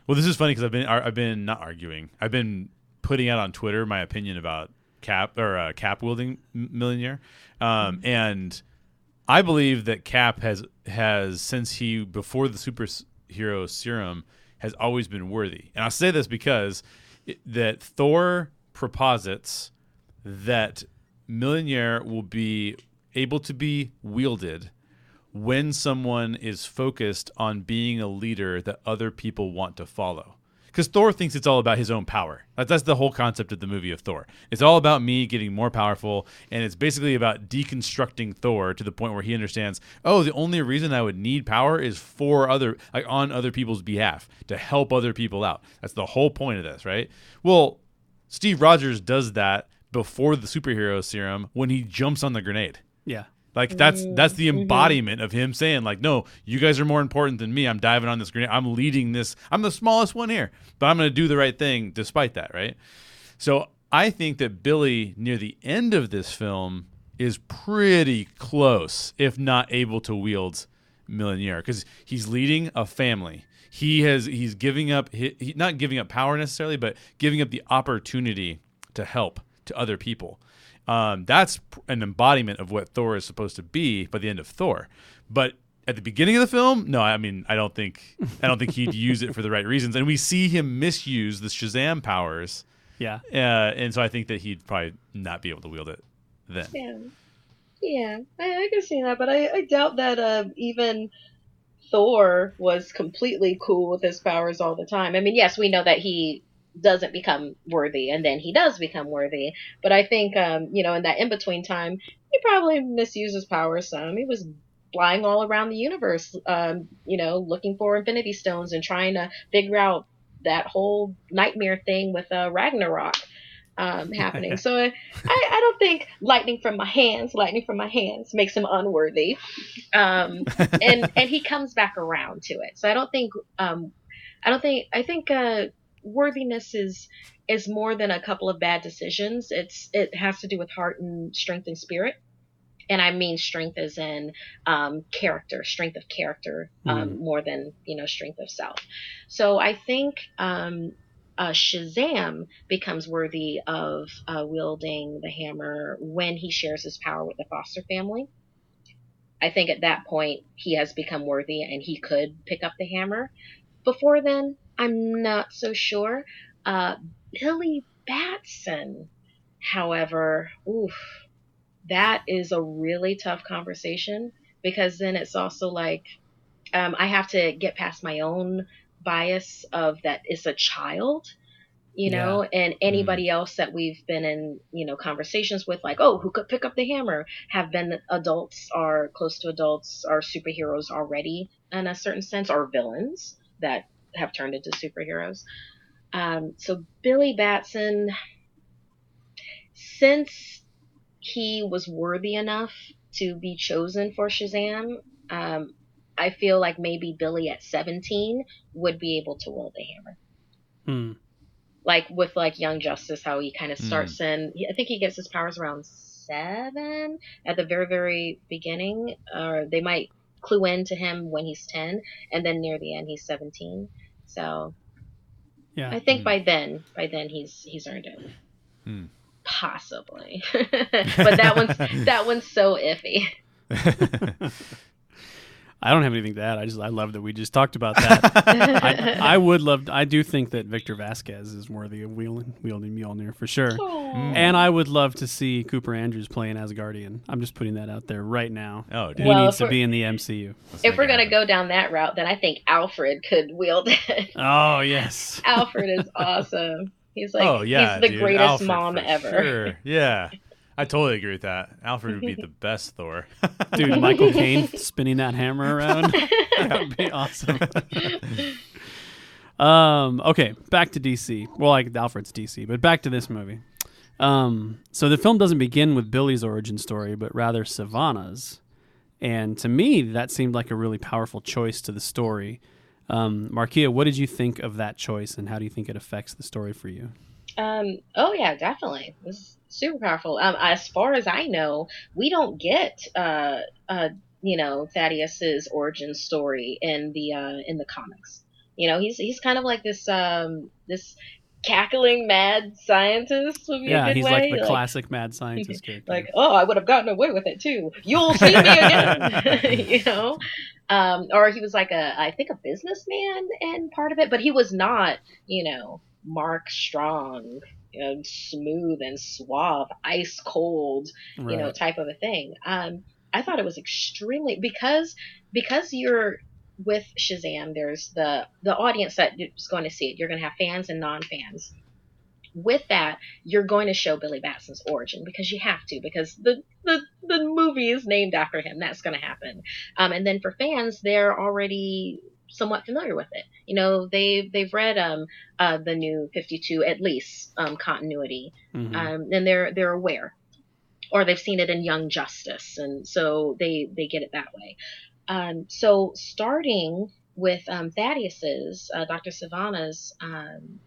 Well, this is funny because I've been I've been not arguing. I've been putting out on Twitter my opinion about Cap or uh, Cap wielding Mjolnir, um, and I believe that Cap has has since he before the superhero serum has always been worthy. And I say this because it, that Thor proposits that Mjolnir will be able to be wielded when someone is focused on being a leader that other people want to follow. Because Thor thinks it's all about his own power. That's, that's the whole concept of the movie of Thor. It's all about me getting more powerful, and it's basically about deconstructing Thor to the point where he understands, oh, the only reason I would need power is for other, like on other people's behalf to help other people out. That's the whole point of this, right? Well, Steve Rogers does that before the superhero serum when he jumps on the grenade. Yeah. Like that's mm-hmm. that's the mm-hmm. embodiment of him saying like, no, you guys are more important than me. I'm diving on this grenade. I'm leading this. I'm the smallest one here, but I'm going to do the right thing despite that, right? So I think that Billy near the end of this film is pretty close, if not able to wield Mjolnir, because he's leading a family. He has he's giving up he, he, not giving up power necessarily, but giving up the opportunity to help to other people. Um, that's an embodiment of what Thor is supposed to be by the end of Thor. But at the beginning of the film, no, I mean, I don't think I don't think he'd *laughs* use it for the right reasons, and we see him misuse the Shazam powers, Yeah. uh, and so I think that he'd probably not be able to wield it then. Yeah, yeah, I, I can see that, but I, I doubt that uh, even Thor was completely cool with his powers all the time. I mean, yes, we know that he doesn't become worthy, and then he does become worthy. But I think, um, you know, in that in between time, he probably misuses power some. He was flying all around the universe, um, you know, looking for Infinity Stones and trying to figure out that whole nightmare thing with uh, Ragnarok um, *laughs* happening. so I, I don't think lightning from my hands, lightning from my hands makes him unworthy. Um, *laughs* and and he comes back around to it. So I don't think um, I don't think I think uh, worthiness is is more than a couple of bad decisions. It's it has to do with heart and strength and spirit. And I mean strength as in um, character, strength of character, um, more than you know strength of self. So I think um, uh, Shazam becomes worthy of uh, wielding the hammer when he shares his power with the Foster family. I think at that point he has become worthy and he could pick up the hammer. Before then, I'm not so sure. Uh, Billy Batson, however, oof, that is a really tough conversation because then it's also like um, I have to get past my own bias of that it's a child you know and anybody else that we've been in you know conversations with like oh who could pick up the hammer have been adults or close to adults or superheroes already in a certain sense or villains that have turned into superheroes um, so billy batson since he was worthy enough to be chosen for shazam um, I feel like maybe Billy at 17 would be able to wield the hammer. Hmm. Like with like Young Justice, how he kind of Hmm. starts in. I think he gets his powers around seven at the very very beginning, or they might clue in to him when he's ten, and then near the end he's seventeen. So Yeah. I think Hmm. by then, by then he's he's earned it. Hmm. Possibly, *laughs* but that one's that one's so iffy. *laughs* *laughs* I don't have anything to add. I just I love that we just talked about that. *laughs* I, I would love. I do think that Victor Vasquez is worthy of wielding, wielding Mjolnir for sure. Mm. And I would love to see Cooper Andrews playing as Guardian. I'm just putting that out there right now. oh, He. Well, needs to be in the MCU. Let's if we're gonna happen. go down that route, then I think Alfred could wield it. Oh yes. Alfred is awesome. He's oh, like oh yeah, he's the dude. greatest Alfred, mom ever. Sure. Yeah, *laughs* I totally agree with that. Alfred would be the best Thor. *laughs* Dude, Michael Caine spinning that hammer around. *laughs* that would be awesome. *laughs* um, okay, back to DC. Well, like Alfred's DC, but back to this movie. Um, so the film doesn't begin with Billy's origin story, but rather Sivana's. And to me, that seemed like a really powerful choice to the story. Um, Markeia, what did you think of that choice, and how do you think it affects the story for you? Um, oh yeah, definitely. This is super powerful. Um, as far as I know, we don't get uh, uh, you know, Thaddeus's origin story in the uh, in the comics. You know, he's he's kind of like this um this cackling mad scientist would be a Yeah, good he's way. like the classic mad *laughs* scientist character. like, oh, I would have gotten away with it too. You'll see me again. *laughs* *laughs* you know, um, or he was like a, I think a businessman and part of it, but he was not, you know, Mark Strong, you know, smooth and suave, ice cold, you know, type of a thing. Um, I thought it was extremely because because you're with Shazam, there's the the audience that is going to see it. You're going to have fans and non-fans. With that, you're going to show Billy Batson's origin because you have to because the the, the movie is named after him. That's going to happen. Um, and then for fans, they're already somewhat familiar with it. You know, they they've read um uh the new 52 at least um continuity Mhm. um, and they're they're aware, or they've seen it in Young Justice, and so they they get it that way. Um, so starting with um, Thaddeus's uh, Dr. Sivana's um,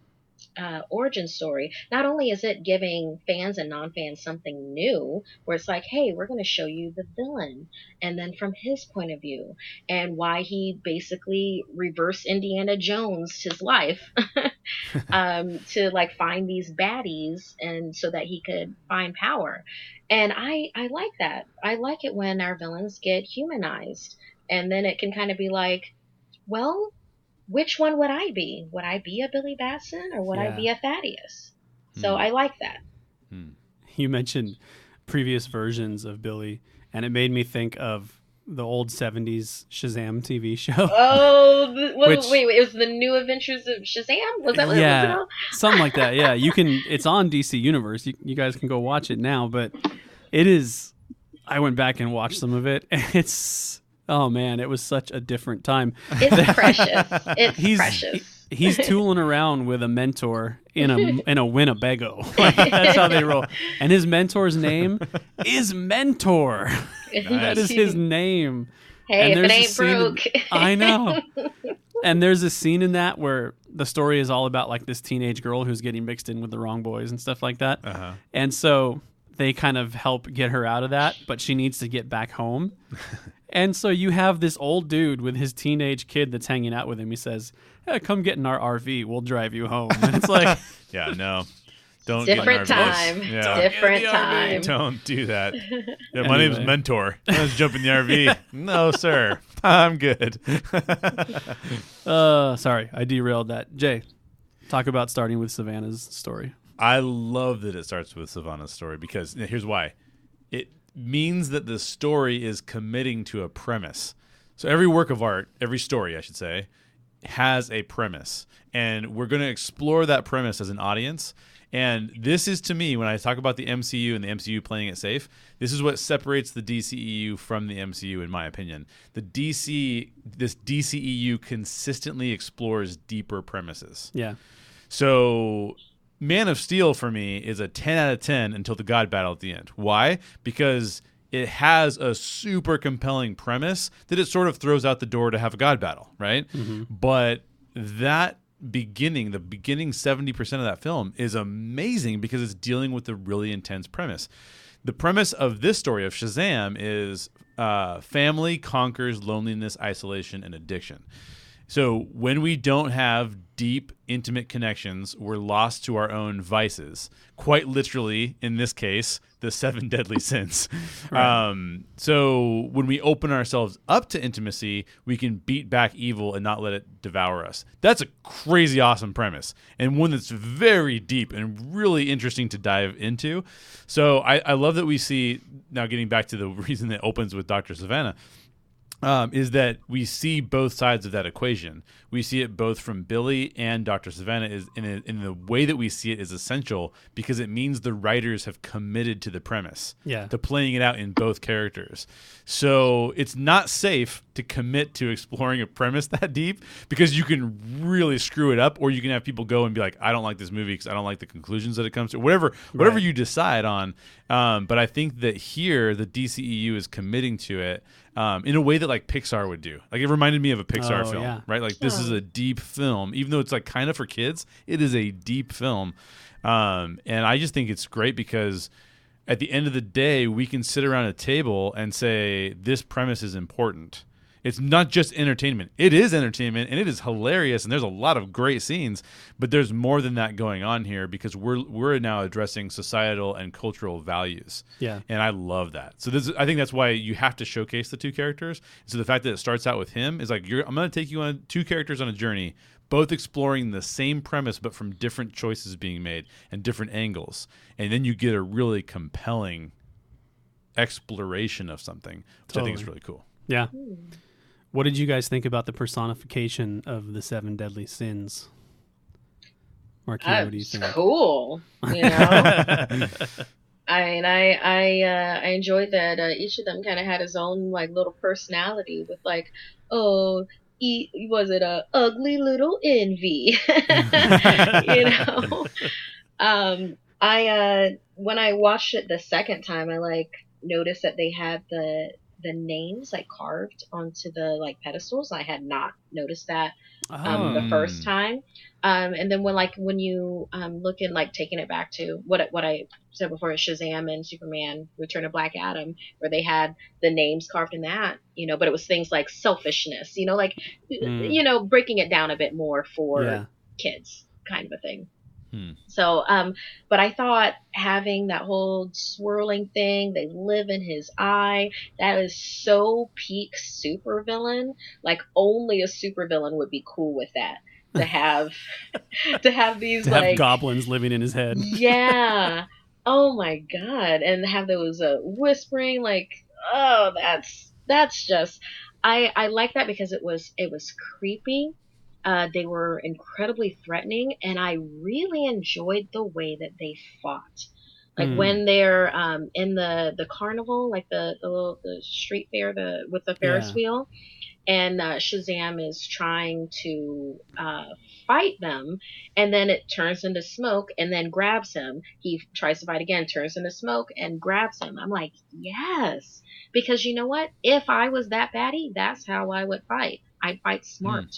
uh, origin story, not only is it giving fans and non-fans something new, where it's like, hey, we're going to show you the villain, and then from his point of view, and why he basically reverse Indiana Jones his life *laughs* um, to like find these baddies and so that he could find power. And I I like that. I like it when our villains get humanized, and then it can kind of be like, well, which one would I be? Would I be a Billy Batson or would I be a Thaddeus? So Hmm. I like that. *laughs* you mentioned previous versions of Billy, and it made me think of the old '70s Shazam TV show. *laughs* Oh, the, wait, Which- wait, wait, it was the New Adventures of Shazam. Was that what Yeah. it was? Something like that. Yeah, you can. It's on DC Universe. You, you guys can go watch it now. But it is. I went back and watched some of it. And it's. Oh man, it was such a different time. It's *laughs* precious. It's He's precious. he's *laughs* tooling around with a mentor in a *laughs* in a Winnebago. Like, that's how they roll. And his mentor's name is Mentor. that is his name. Hey, and if it ain't scene in- broke. I know. and there's a scene in that where the story is all about like this teenage girl who's getting mixed in with the wrong boys and stuff like that. Uh-huh. And so they kind of help get her out of that, but she needs to get back home. And so you have this old dude with his teenage kid that's hanging out with him. He says, "Yeah, come get in our RV. We'll drive you home." And it's like, *laughs* Yeah, no. Don't Different our time. Yeah. Different Yeah, the RV. time. Don't do that. *laughs* Yeah, my name's Anyway. Mentor. Let's jump in the RV. *laughs* no, sir. I'm good. uh, sorry, I derailed that. Jay, talk about starting with Sivana's story. I love that it starts with Sivana's story because here's why. It means that the story is committing to a premise. So every work of art, every story, I should say, has a premise. And we're going to explore that premise as an audience. And this is to me, when I talk about the MCU and the MCU playing it safe, this is what separates the DCEU from the MCU, in my opinion. The DC, this DCEU consistently explores deeper premises. Yeah. So, Man of Steel for me is a 10 out of 10 until the God battle at the end. Why? Because it has a super compelling premise that it sort of throws out the door to have a God battle, right? But that beginning, the beginning 70% of that film is amazing because it's dealing with a really intense premise. The premise of this story of Shazam is uh, family conquers loneliness, isolation, and addiction. So when we don't have deep, intimate connections, we're lost to our own vices. Quite literally, in this case, the seven *laughs* deadly sins. Right. Um, so when we open ourselves up to intimacy, we can beat back evil and not let it devour us. That's a crazy awesome premise and one that's very deep and really interesting to dive into. So I, I love that we see now getting back to the *laughs* reason that opens with Dr. Sivana um, is that we see both sides of that equation. We see it both from Billy and Dr. Sivana is in, a, in the way that we see it is essential because it means the writers have committed to the premise, Yeah. to playing it out in both characters. So it's not safe to commit to exploring a premise *laughs* that deep because you can really screw it up, or you can have people go and be like, "I don't like this movie because I don't like the conclusions that it comes to." Whatever, whatever Right. you decide on. Um, but I think that here the DCEU is committing to it um, in a way that like Pixar would do. Like it reminded me of a Pixar Oh, film, yeah. right? Like this is a deep film, even though it's like kind of for kids. It is a deep film, um, and I just think it's great because at the end of the day, we can sit around a table and say this premise is important. It's not just entertainment. It is entertainment and it is hilarious and there's a lot of great scenes, but there's more than that going on here because we're we're now addressing societal and cultural values. Yeah. And I love that. So this I think that's why you have to showcase the two characters. So the fact that it starts out with him is like you're I'm going to take you on two characters on a journey, both exploring the same premise but from different choices being made and different angles. And then you get a really compelling exploration of something, which I think is really cool. Yeah. Hmm. What did you guys think about the personification of the seven deadly sins? Markeia, what do you think? cool. You know, *laughs* I mean, I I uh, I enjoyed that uh, each of them kind of had his own like little personality with like, oh, e- was it a ugly little envy? *laughs* you know, um, I uh, when I watched it the second time, I like noticed that they had the the names like carved onto the like pedestals. I had not noticed that um, the Oh. first time. Um, and then when like when you um, look in like taking it back to what what I said before, Shazam and Superman: Return of Black Adam, where they had the names carved in that, you know, but it was things like selfishness, you know, like Mm. you know, breaking it down a bit more for Yeah. kids, kind of a thing. Hmm. So, um, but I thought having that whole swirling thing, they live in his eye, that is so peak supervillain. Like only a supervillain would be cool with that. To *laughs* have, to have these To have like, goblins living in his head. yeah. *laughs* Oh my god, and have those uh, whispering like, oh, that's that's just. I I like that because it was it was creepy. Uh, they were incredibly threatening, and I really enjoyed the way that they fought. Like Mm. when they're um, in the the carnival, like the the little the street fair, the with the Ferris Yeah. wheel, and uh, Shazam is trying to uh, fight them, and then it turns into smoke, and then grabs him. He tries to fight again, turns into smoke, and grabs him. I'm like, yes, because you know what? If I was that baddie, that's how I would fight. I'd fight smart, Mm.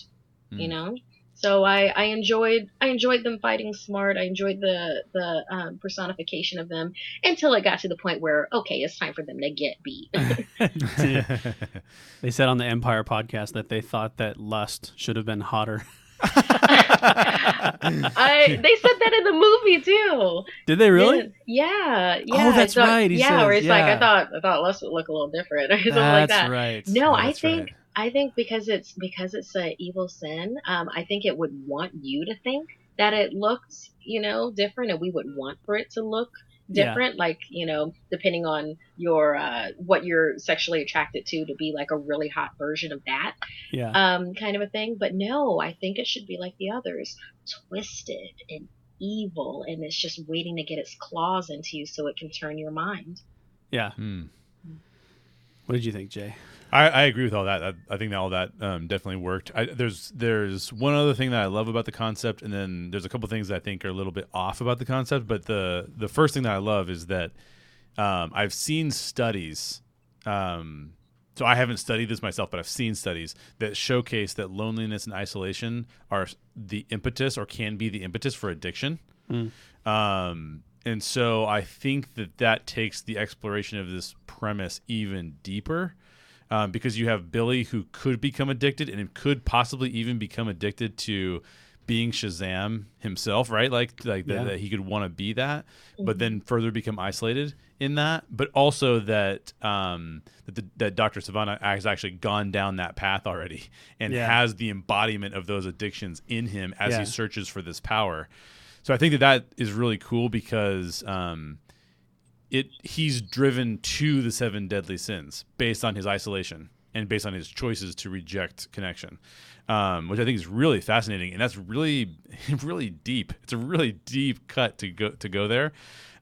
You know. So I, I enjoyed I enjoyed them fighting smart. I enjoyed the the um, personification of them until it got to the point where okay, it's time for them to get beat. *laughs* *laughs* *laughs* they said on the Empire podcast that they thought that lust should have been hotter. I they said that in the movie too. Did they really? Yeah, yeah. Oh, that's I thought- right, he yeah, where says, it's like. I thought I thought Lust would look a little different or something That's like that. right. No, Oh, I think right. I think because it's because it's a evil sin. Um, I think it would want you to think that it looked, you know, different, and we would want for it to look Yeah. different. Like you know, depending on your uh, what you're sexually attracted to, to be like a really hot version of that Yeah. um, kind of a thing. But no, I think it should be like the others, twisted and evil, and it's just waiting to get its claws into you so it can turn your mind. yeah. Hmm. What did you think, Jay? I, I agree with all that. I, I think that all that um, definitely worked. I, there's there's one other thing that I love about the concept, and then there's a couple things that I think are a little bit off about the concept. But the the first thing that I love is that um, I've seen studies um, so I haven't studied this myself, but I've seen studies that showcase that loneliness and isolation are the impetus or can be the impetus for addiction. Um, and so I think that that takes the exploration of this premise even deeper. Um, because you have Billy who could become addicted and could possibly even become addicted to being Shazam himself, right? Like like Yeah. that, that he could want to be that, but then further become isolated in that. But also that um, that the, that Doctor Sivana has actually gone down that path already *laughs* and Yeah. has the embodiment of those addictions in him as Yeah. he searches for this power. So I think that that is really cool because um, it he's driven to the seven deadly sins based on his isolation and based on his choices to reject connection, um, which I think is really fascinating and that's really *laughs* really deep. It's a really deep cut to go to go there.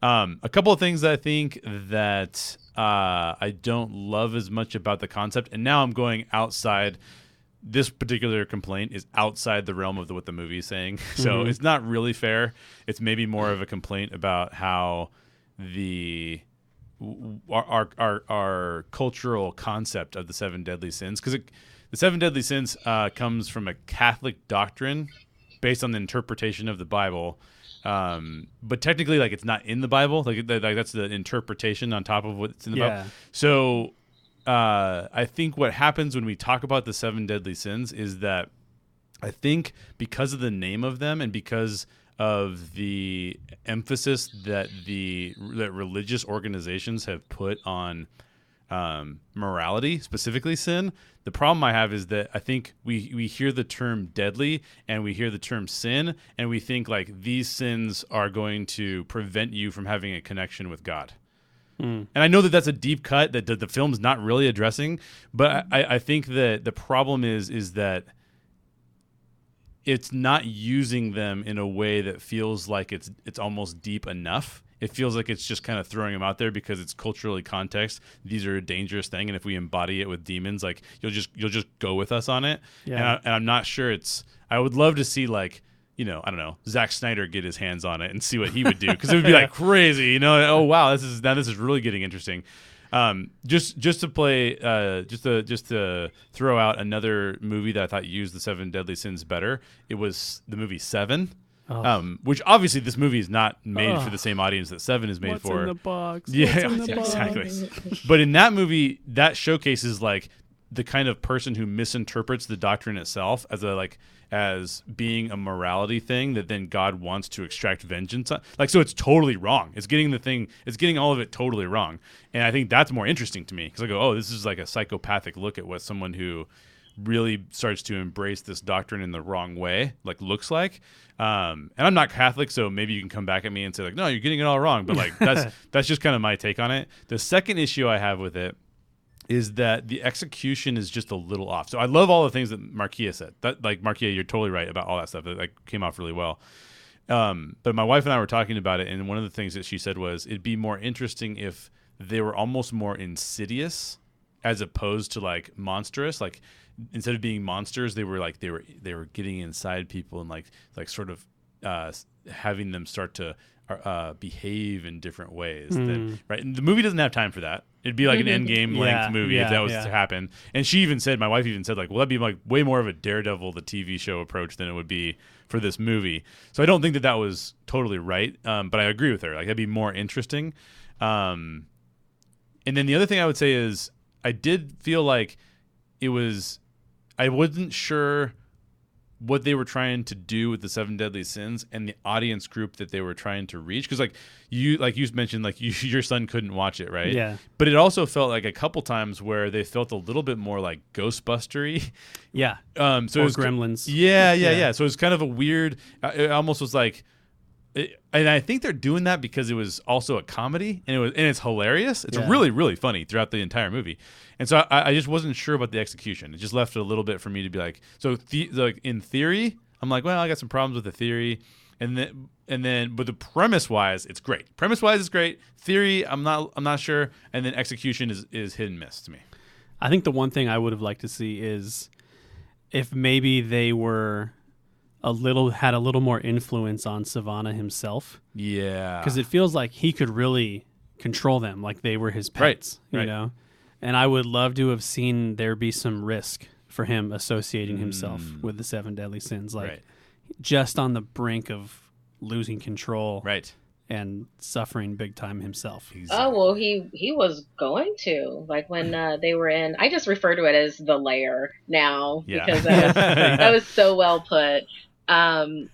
Um, a couple of things that I think that uh, I don't love as much about the concept, and now I'm going outside this particular complaint is outside the realm of the, what the movie is saying. *laughs* So it's not really fair. It's maybe more of a complaint about how the our our our, our cultural concept of the seven deadly sins because the seven deadly sins uh, comes from a Catholic doctrine based on the interpretation of the Bible. Um, but technically, like it's not in the Bible. Like, like that's the interpretation on top of what's in the Yeah. Bible. So uh, I think what happens when we talk about the seven deadly sins is that I think because of the name of them and because of the emphasis that the that religious organizations have put on um, morality, specifically sin. The problem I have is that I think we we hear the term deadly and we hear the term sin and we think like these sins are going to prevent you from having a connection with God. And I know that that's a deep cut that the, the film's not really addressing, but I, I think that the problem is is that it's not using them in a way that feels like it's it's almost deep enough. It feels like it's just kind of throwing them out there because it's culturally context. These are a dangerous thing, and if we embody it with demons, like you'll just you'll just go with us on it. Yeah. And, I, and I'm not sure it's. I would love to see like you know I don't know Zack Snyder get his hands on it and see what he would do because it would be *laughs* like crazy. You know, oh wow, this is now this is really getting interesting. Um, just just to play, uh, just to just to throw out another movie that I thought used the seven deadly sins better. It was the movie Seven, Oh. um, which obviously this movie is not made Ugh. for the same audience that Seven is made What's for. in the box? Yeah, What's in *laughs* the box? exactly. but in that movie, that showcases like the kind of person who misinterprets the doctrine itself as a like as being a morality thing that then God wants to extract vengeance on. Like so it's totally wrong. It's getting the thing it's getting all of it totally wrong. And I think that's more interesting to me cuz I go, "Oh, this is like a psychopathic look at what someone who really starts to embrace this doctrine in the wrong way like looks like um and i'm not catholic so maybe you can come back at me and say like no you're getting it all wrong but like that's *laughs* that's just kind of my take on it the second issue i have with it is that the execution is just a little off. So I love all the things that Markeia said. That like Markeia, you're totally right about all that stuff. That like came off really well. Um, but my wife and I were talking about it, and one of the things that she said was it'd be more interesting if they were almost more insidious as opposed to like monstrous. Like instead of being monsters, they were like they were they were getting inside people and like like sort of uh, having them start to uh, behave in different ways. Than, right, and the movie doesn't have time for that. It'd be like an end game length Yeah, movie yeah, if that was yeah. to happen. And she even said, my wife even said, like, well, that'd be like way more of a Daredevil, the TV show approach than it would be for this movie. So I don't think that that was totally right. Um, but I agree with her. Like, that'd be more interesting. Um, and then the other thing I would say is I did feel like it was, I wasn't sure what they were trying to do with the seven deadly sins and the audience group that they were trying to reach because like you like you mentioned like *laughs* you, your son couldn't watch it right Yeah. but it also felt like a couple times where they felt a little bit more like ghostbustery Yeah. *laughs* um so Or it was Gremlins. yeah yeah Yeah. yeah so was kind of a weird uh, it almost was like it, and I think they're doing that because it was also a comedy, and it was and it's hilarious. It's Yeah. really really funny throughout the entire movie, and so I, I just wasn't sure about the execution. It just left it a little bit for me to be like, so the, like in theory, I'm like, well, I got some problems with the theory, and then and then but the premise wise, it's great. Premise wise, it's great. Theory, I'm not I'm not sure, and then execution is is hit and miss to me. I think the one thing I would have liked to see is if maybe they were a little had a little more influence on Sivana himself Yeah, because it feels like he could really control them like they were his Right, pets, you right. know. and I would love to have seen there be some risk for him associating himself Mm. with the seven deadly sins, like right. just on the brink of losing control Right. and suffering big time himself. Oh well, he he was going to like when uh, they were in. I just refer to it as the lair now Yeah. because *laughs* that was, that was so well put. Um,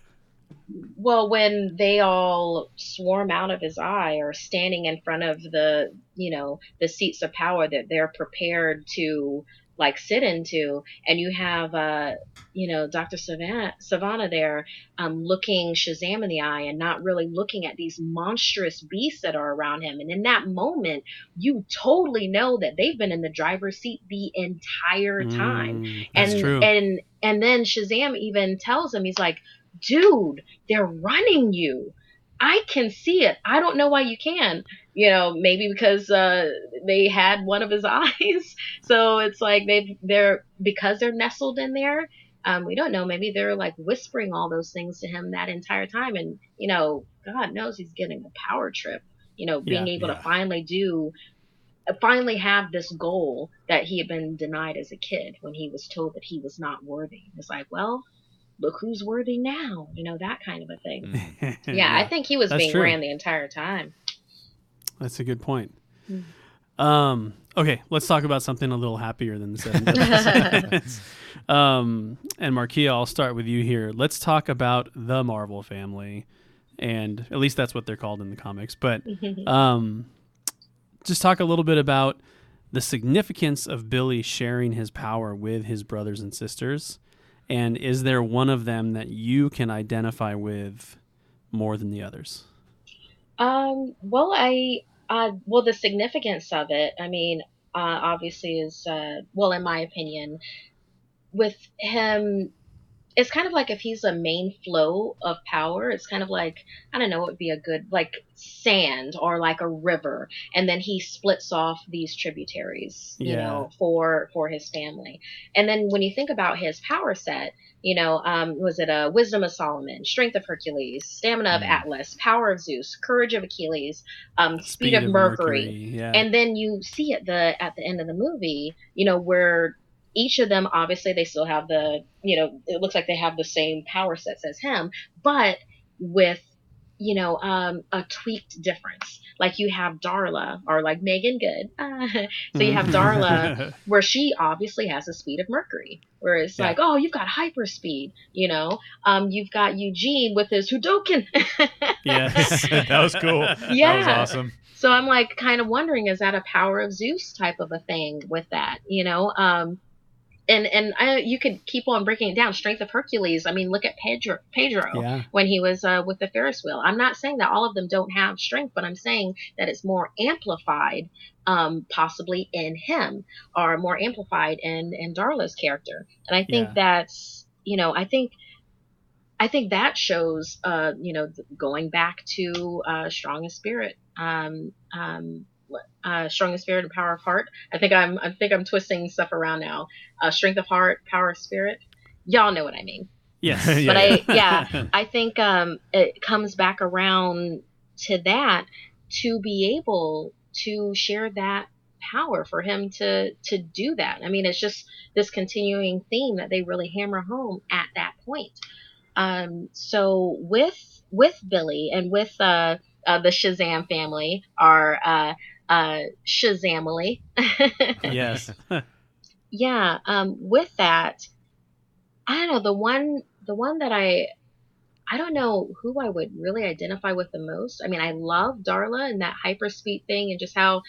well, when they all swarm out of his eye or standing in front of the you know the seats of power that they're prepared to like sit into, and you have uh you know Dr. Sivana Sivana there um, looking Shazam in the eye and not really looking at these monstrous beasts that are around him. And in that moment, you totally know that they've been in the driver's seat the entire time. Mm, that's and true. and and then Shazam even tells him, he's like, "Dude, they're running you. I can see it. I don't know why you can. You know, maybe because uh, they had one of his *laughs* eyes. So it's like they they're because they're nestled in there. Um, we don't know. Maybe they're like whispering all those things to him that entire time, and you know, God knows he's getting a power trip. You know, being Yeah, able yeah. to finally do, finally have this goal that he had been denied as a kid when he was told that he was not worthy. It's like, well, look who's worthy now. You know, that kind of a thing. *laughs* Mm. Yeah, I think he was That's being true. ran the entire time. That's a good point. Mm. Um, okay, let's talk about something a little happier than the seven *laughs* *laughs* um, and Markeia, I'll start with you here. Let's talk about the Marvel family, and at least that's what they're called in the comics. But um, just talk a little bit about the significance of Billy sharing his power with his brothers and sisters, and is there one of them that you can identify with more than the others? Um, well, I, uh, well, the significance of it, I mean, uh, obviously is, uh, well, in my opinion, with him, it's kind of like if he's a main flow of power, it's kind of like, I don't know, it would be a good, like sand or like a river. And then he splits off these tributaries, you Yeah. know, for, for his family. And then when you think about his power set, you know, um, was it a wisdom of Solomon, strength of Hercules, stamina of Mm. Atlas, power of Zeus, courage of Achilles, um, speed, of, Mercury. Yeah. And then you see at the at the end of the movie, you know, where each of them obviously they still have the, you know, it looks like they have the same power sets as him, but with you know, um, a tweaked difference. Like you have Darla or like Meagan Good. *laughs* so you have Darla *laughs* where she obviously has the speed of Mercury, where it's Yeah. like, oh, you've got hyperspeed, you know. Um, you've got Eugene with his Hadouken. *laughs* yes. that was cool. That was Yeah. awesome. so I'm like kind of wondering, is that a power of Zeus type of a thing with that, you know? Um, and and I, you could keep on breaking it down. Strength of Hercules. I mean, look at Pedro. Pedro Yeah. when he was uh, with the Ferris wheel. I'm not saying that all of them don't have strength, but I'm saying that it's more amplified, um, possibly in him, or more amplified in in Darla's character. And I think Yeah. that's you know I think. I think that shows, uh, you know, going back to uh, strongest spirit, um, um, what- uh, strongest spirit and power of heart. I think I'm, I think I'm twisting stuff around now. Uh, strength of heart, power of spirit. Y'all know what I mean Yes. *laughs* Yeah, but I yeah, *laughs* I think um, it comes back around to that to be able to share that power for him to to do that. I mean, it's just this continuing theme that they really hammer home at that point. Um, so with with Billy and with uh, uh, the Shazam family, our uh, uh, Shazamily, *laughs* yes. *laughs* yeah um with that i don't know the one the one that i i don't know who i would really identify with the most. I mean i love darla and that hyperspeed thing and just how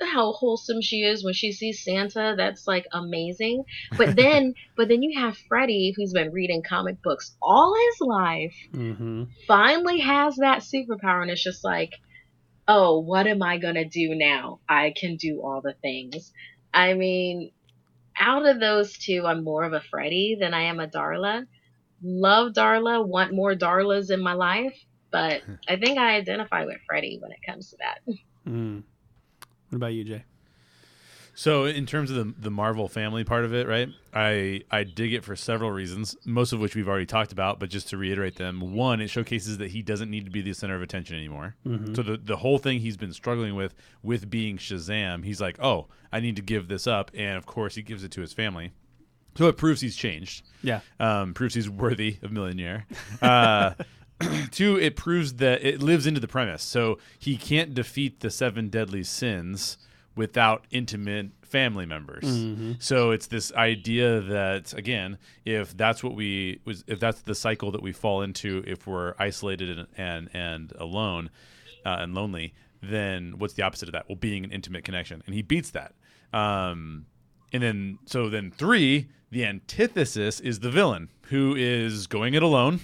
how wholesome she is when she sees santa. That's like amazing. But *laughs* then but then you have freddie who's been reading comic books all his life hmm finally has that superpower and it's just like oh what am i gonna do now i can do all the things i mean out of those two i'm more of a freddy than i am a darla love darla want more darlas in my life but *laughs* i think i identify with freddy when it comes to that Mm. What about you, Jay? So in terms of the the Marvel family part of it, right? I I dig it for several reasons, most of which we've already talked about, but just to reiterate them. One, it showcases that he doesn't need to be the center of attention anymore. So the the whole thing he's been struggling with with being Shazam, he's like, "Oh, I need to give this up." And of course, he gives it to his family. So it proves he's changed. Yeah. Um, proves he's worthy of Mjolnir. Uh, *coughs* two, it proves that it lives into the premise. So he can't defeat the seven deadly sins without intimate family members. So it's this idea that again, if that's what we was, if that's the cycle that we fall into, if we're isolated and and, and alone uh, and lonely, then what's the opposite of that? Well, being an intimate connection, and he beats that. Um, and then, so then three, the antithesis is the villain who is going it alone.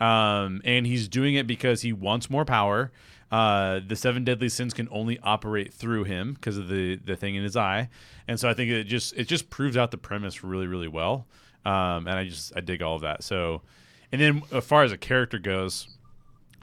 Um, and he's doing it because he wants more power. Uh, the seven deadly sins can only operate through him because of the, the thing in his eye. And so I think it just, it just proves out the premise really, really well. Um, and I just, I dig all of that. So, and then as far as a character goes,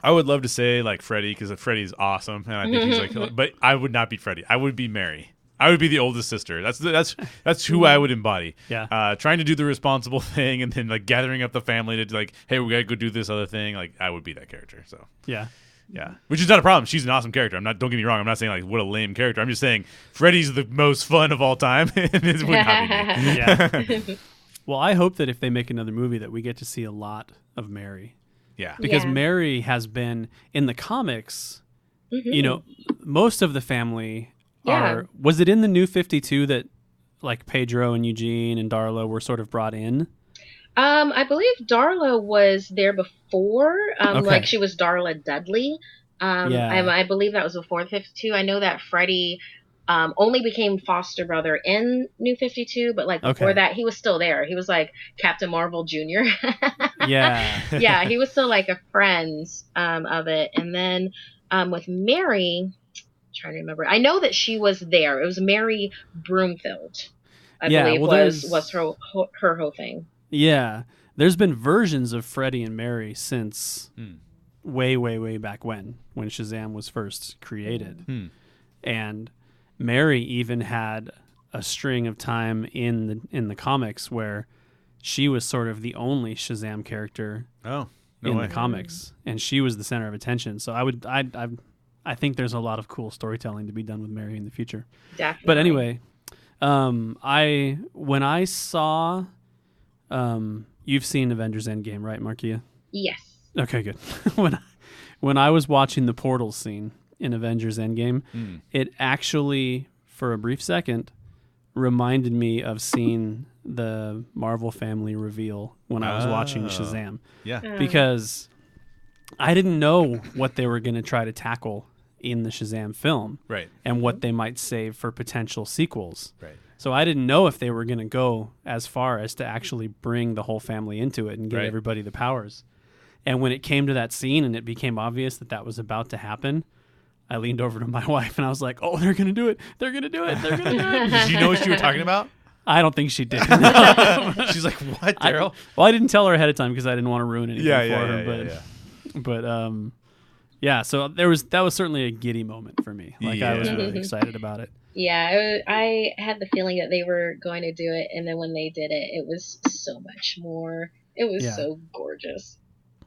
I would love to say like Freddy because Freddy's awesome, and I think he's like. *laughs* But I would not be Freddy. I would be Mary. I would be the oldest sister. That's that's that's who I would embody. Yeah. Uh, trying to do the responsible *laughs* thing, and then like gathering up the family to like, hey, we gotta go do this other thing. Like I would be that character. So Yeah. Yeah, which is not a problem. She's an awesome character. I'm not. Don't get me wrong. I'm not saying like what a lame character. I'm just saying Freddy's the most fun of all time, *laughs* and it would not be me. *laughs* Yeah. *laughs* well, I hope that if they make another movie that we get to see a lot of Mary Yeah. because Yeah. Mary has been in the comics, Mhm. you know, most of the family Yeah. are was it in the new 52 that like Pedro and Eugene and Darla were sort of brought in? Um, I believe Darla was there before. Um, Okay. like she was Darla Dudley. Um, Yeah. I, I believe that was before the 52. I know that Freddie um, only became foster brother in New 52, but like before that, he was still there. He was like Captain Marvel Jr. *laughs* Yeah. yeah, he was still like a friend um, of it. And then um, with Mary, I'm trying to remember, I know that she was there. It was Mary Bromfield. I Yeah, believe well, was was her her whole thing. Yeah. There's been versions of Freddie and Mary since Hmm. way, way, way back when, when Shazam was first created. Hmm. And Mary even had a string of time in the in the comics where she was sort of the only Shazam character Oh no in way. the comics, and she was the center of attention. So I would, I, I, I think there's a lot of cool storytelling to be done with Mary in the future. Definitely. But anyway, um, I when I saw, um, you've seen Avengers Endgame, right, Markeia? Yes. Okay, good. *laughs* when I, when I was watching the portal scene in Avengers Endgame, Hmm. it actually, for a brief second, reminded me of seeing the Marvel family reveal when I was watching Oh. Shazam Yeah. Um, because I didn't know what they were going to try to tackle in the Shazam film Right. and what they might save for potential sequels. Right. So I didn't know if they were going to go as far as to actually bring the whole family into it and give Right. everybody the powers. And when it came to that scene and it became obvious that that was about to happen, I leaned over to my *laughs* wife and I was like, "Oh, they're going to do it. They're going to do it. They're going to do it." *laughs* Did you know what you were talking about? I don't think she did. *laughs* She's like, "What, Daryl?" well, I didn't tell her ahead of time because I didn't want to ruin anything Yeah, for yeah, her, yeah, but yeah, but um yeah, so there was that was certainly a giddy moment for me. Like I was really excited about it. Yeah, I, I had the feeling that they were going to do it, and then when they did it, it was so much more. It was Yeah. so gorgeous.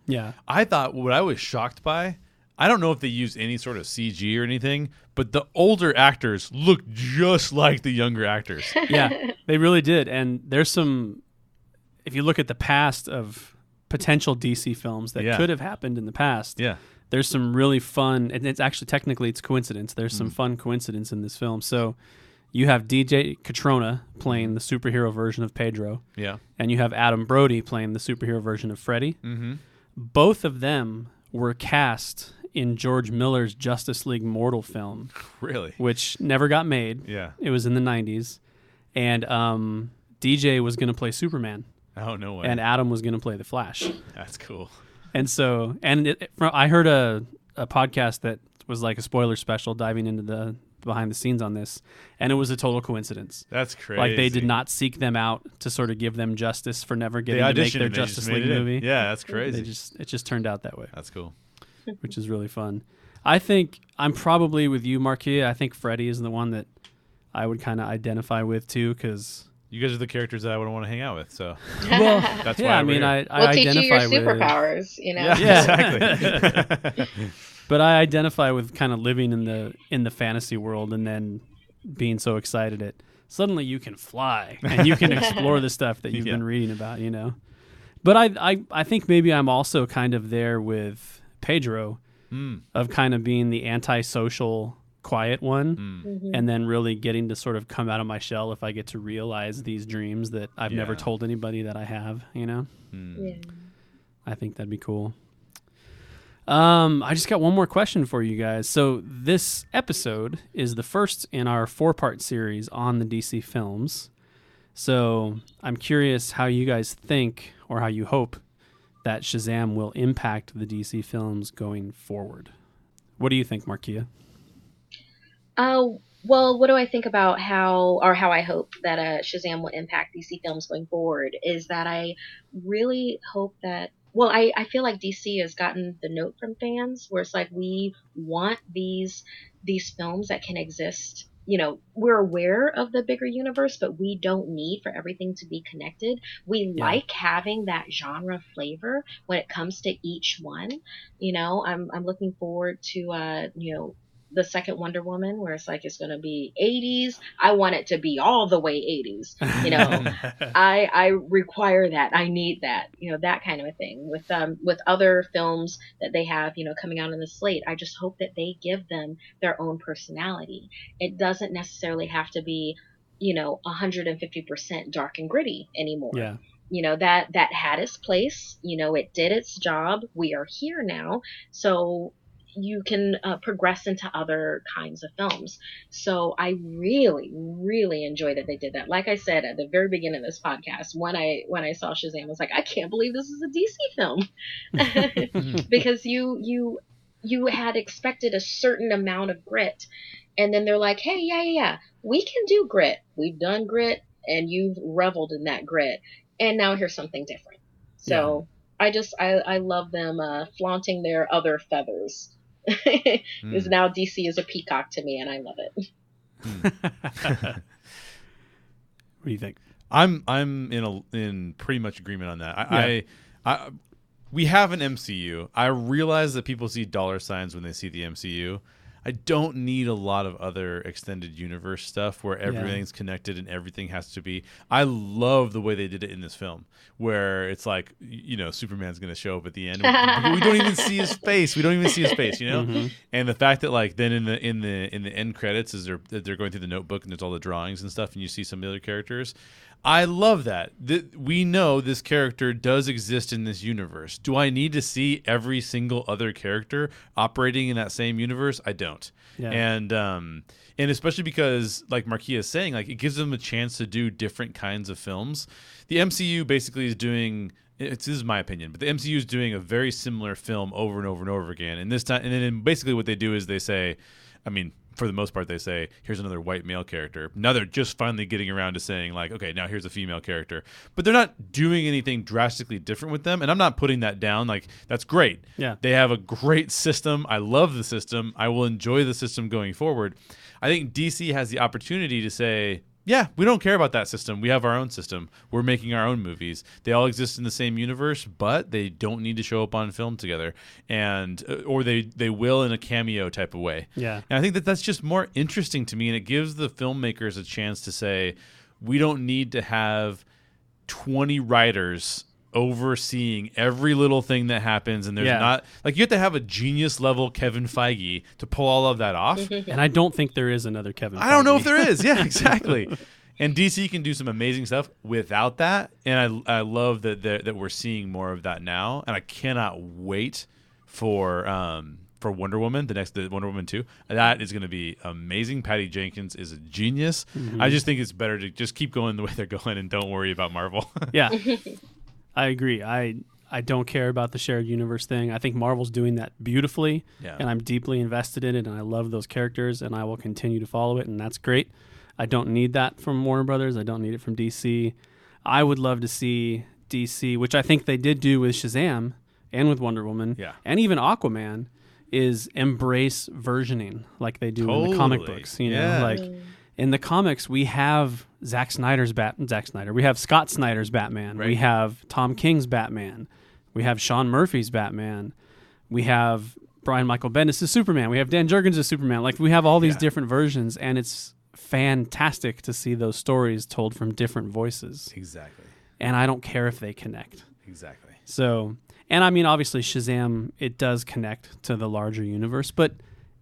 Yeah. I thought what I was shocked by. I don't know if they used any sort of CG or anything, but the older actors look just like the younger actors. *laughs* Yeah. They really did. And there's some if you look at the past of potential DC films that Yeah. could have happened in the past, Yeah. There's some really fun and it's actually technically it's coincidence. There's Mm. some fun coincidence in this film. So you have DJ Cotrona playing the superhero version of Pedro, Yeah. and you have Adam Brody playing the superhero version of Freddy. Mm-hmm. both of them were cast in George Miller's Justice League Mortal film, *laughs* Really? which never got made. Yeah. It was in the 90s. And um, DJ was going to play Superman, Oh no way. and Adam was going to play the Flash. That's cool. And so, and it, from, I heard a, a podcast that was like a spoiler special diving into the behind the scenes on this, and it was a total coincidence. That's crazy. Like they did not seek them out to sort of give them justice for never getting to make their and they just Justice League movie. Yeah, that's crazy. They just it just turned out that way. that's cool. *laughs* which is really fun. I think I'm probably with you, Markeia. I think Freddie is the one that I would kind of identify with too, because You guys are the characters that I would want to hang out with. So *laughs* well, *laughs* That's yeah, why I mean, here. I, I we'll teach you your identify with, superpowers. You know. yeah, Yeah. exactly. *laughs* but I identify with kind of living in the in the fantasy world and then being so excited at suddenly you can fly and you can explore the stuff that you've Yeah. been reading about, you know. But I, I I think maybe I'm also kind of there with Pedro Mm, of kind of being the antisocial quiet one mm. Mhm. and then really getting to sort of come out of my shell if I get to realize these dreams that I've never told anybody that I have, you know. Mm. Yeah. I think that'd be cool. Um, I just got one more question for you guys. So this episode is the first in our four-part series on the DC films. So I'm curious how you guys think, or how you hope, that Shazam will impact the DC films going forward. What do you think, Markeia? Uh, well, what do I think about how, or how I hope that uh, Shazam will impact DC films going forward? Is that I really hope that. Well, I, I feel like DC has gotten the note from fans where it's like we want these these films that can exist. You know, we're aware of the bigger universe, but we don't need for everything to be connected. We Yeah. like having that genre flavor when it comes to each one. You know, I'm I'm looking forward to uh, you know, the second Wonder Woman, where it's like it's going to be 80s. I want it to be all the way 80s. You know, *laughs* I I require that. I need that. You know, that kind of a thing. With um with other films that they have, you know, coming out on the slate, I just hope that they give them their own personality. It doesn't necessarily have to be, you know, 150% dark and gritty anymore yeah, you know that that had its place you know it did its job we are here now so you can uh, progress into other kinds of films. So i really really enjoy that they did that. Like i said at the very beginning of this podcast when i when i saw shazam i was like i can't believe this is a dc film. *laughs* *laughs* Because you you you had expected a certain amount of grit and then they're like hey yeah yeah yeah we can do grit. We've done grit and you've reveled in that grit and now here's something different. So i just i i love them uh flaunting their other feathers *laughs* because Mm. now dc is a peacock to me and i love it *laughs* what do you think? I'm I'm in a in pretty much agreement on that. I, Yeah. I, I we have an MCU. I realize that people see dollar signs when they see the MCU. I don't need a lot of other extended universe stuff where everything's connected and everything has to be. I love the way they did it in this film, where it's like, you know, Superman's going to show up at the end. we don't even *laughs* see his face. We don't even see his face, you know. Mhm. And the fact that like then in the in the in the end credits is they're they're going through the notebook and there's all the drawings and stuff and you see some of the other characters. I love that. Th- we know this character does exist in this universe. Do I need to see every single other character operating in that same universe? I don't. Yeah. And um and especially because like Markeia is saying, like it gives them a chance to do different kinds of films. The MCU basically is doing it's, this is my opinion, but the MCU is doing a very similar film over and over and over again. And this time, and then basically what they do is they say, I mean, for the most part, they say, here's another white male character. Now they're just finally getting around to saying, like, okay, now here's a female character. But they're not doing anything drastically different with them. And I'm not putting that down. Like, that's great. Yeah. They have a great system. I love the system. I will enjoy the system going forward. I think DC has the opportunity to say, yeah, we don't care about that system. We have our own system. We're making our own movies. They all exist in the same universe, but they don't need to show up on film together, and uh, or they they will in a cameo type of way. Yeah. And I think that that's just more interesting to me, and it gives the filmmakers a chance to say, we don't need to have 20 writers overseeing every little thing that happens and there's Yeah. not like you have to have a genius level Kevin Feige to pull all of that off. *laughs* And I don't think there is another Kevin. I don't know if there is. Yeah, *laughs* exactly. and DC can do some amazing stuff without that, and I I love that that that we're seeing more of that now, and I cannot wait for um for Wonder Woman, the next the Wonder Woman two. That is going to be amazing. Patty Jenkins is a genius. Mm-hmm. I just think it's better to just keep going the way they're going and don't worry about Marvel. *laughs* Yeah, I agree. I I don't care about the shared universe thing. I think Marvel's doing that beautifully, Yeah. and I'm deeply invested in it, and I love those characters, and I will continue to follow it, and that's great. I don't need that from Warner Brothers. I don't need it from DC. I would love to see DC, which I think they did do with Shazam and with Wonder Woman, Yeah. and even Aquaman, is embrace versioning like they do in the comic books. You Yeah. know, like in the comics we have Zack Snyder's Bat Zack Snyder. We have Scott Snyder's Batman. We have Tom King's Batman. We have Sean Murphy's Batman. We have Brian Michael Bendis' Superman. We have Dan Jurgens' Superman. Like we have all these Yeah. different versions, and it's fantastic to see those stories told from different voices. Exactly. And I don't care if they connect. Exactly. So, and I mean, obviously, Shazam, it does connect to the larger universe, but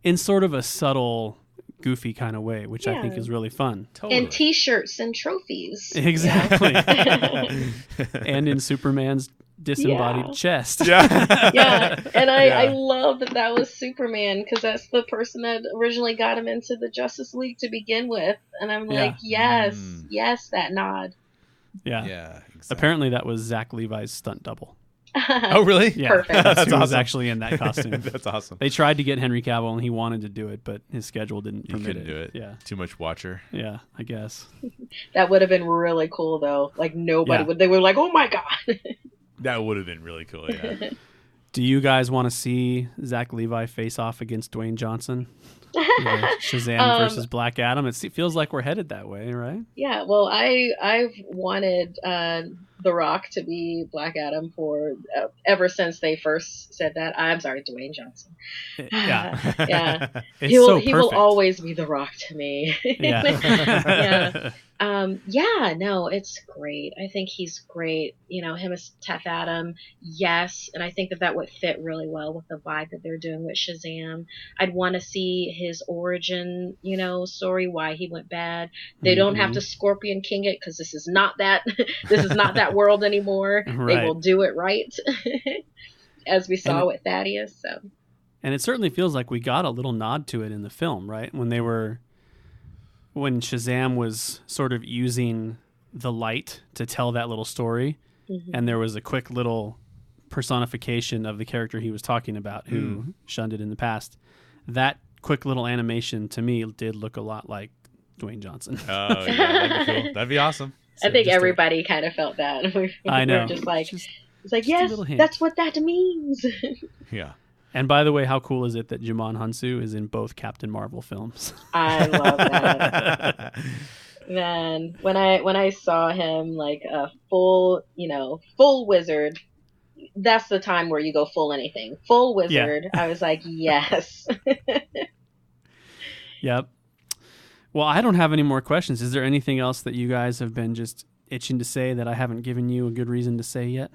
in sort of a subtle, goofy kind of way, which I think is really fun. Totally. And T-shirts and trophies. *laughs* Exactly. *laughs* and in Superman's disembodied Yeah. chest. yeah. *laughs* yeah, and I, I love that that was Superman because that's the person that originally got him into the Justice League to begin with, and I'm Yeah. like, yes, Mm. yes, that nod. Yeah. yeah. Exactly. Apparently, that was Zach Levi's stunt double. Oh, *laughs* really? Yeah. Perfect. *laughs* That's That's who was awesome. actually in that *laughs* costume. That's awesome. they tried to get Henry Cavill, and he wanted to do it, but his schedule didn't You permit couldn't do it. Yeah. Too much Witcher. Yeah, I guess. That would have been really cool though. Like nobody Yeah. would. They were like, oh my god. That would have been really cool. Yeah. Do you guys want to see Zach Levi face off against Dwayne Johnson? Either Shazam Um, versus Black Adam. It feels like we're headed that way, right? Yeah, well, I I've wanted uh, The Rock to be Black Adam for uh, ever since they first said that. I'm sorry, Dwayne Johnson. *laughs* Yeah. *sighs* *laughs* He will so he will always be The Rock to me. Yeah. *laughs* Yeah. Um, yeah, no, it's great. I think he's great. You know, him as Teth Adam, yes, and I think that that would fit really well with the vibe that they're doing with Shazam. I'd want to see his origin, you know, story, why he went bad. They don't have Mhm. to Scorpion King it because this is not that. this is not that world anymore. *laughs* They will do it right, *laughs* as we saw And- with Thaddeus. So And it certainly feels like we got a little nod to it in the film, right? When they were when Shazam was sort of using the light to tell that little story mhm. and there was a quick little personification of the character he was talking about who shunned it in the past. That quick little animation to me did look a lot like Dwayne Johnson. Oh yeah, that'd be cool. *laughs* That'd be awesome. I think just a- everybody kind of felt that. *laughs* We I know. just like, Just- it's like, yes, that's what that means. *laughs* Yeah. and by the way, how cool is it that Djimon Hounsou is in both Captain Marvel films? I love that. *laughs* Man, when I when I saw him like a full, you know, full wizard, that's the time where you go full anything. Full wizard. I was like, yes. Yep. Well, I don't have any more questions. Is there anything else that you guys have been just itching to say that I haven't given you a good reason to say yet?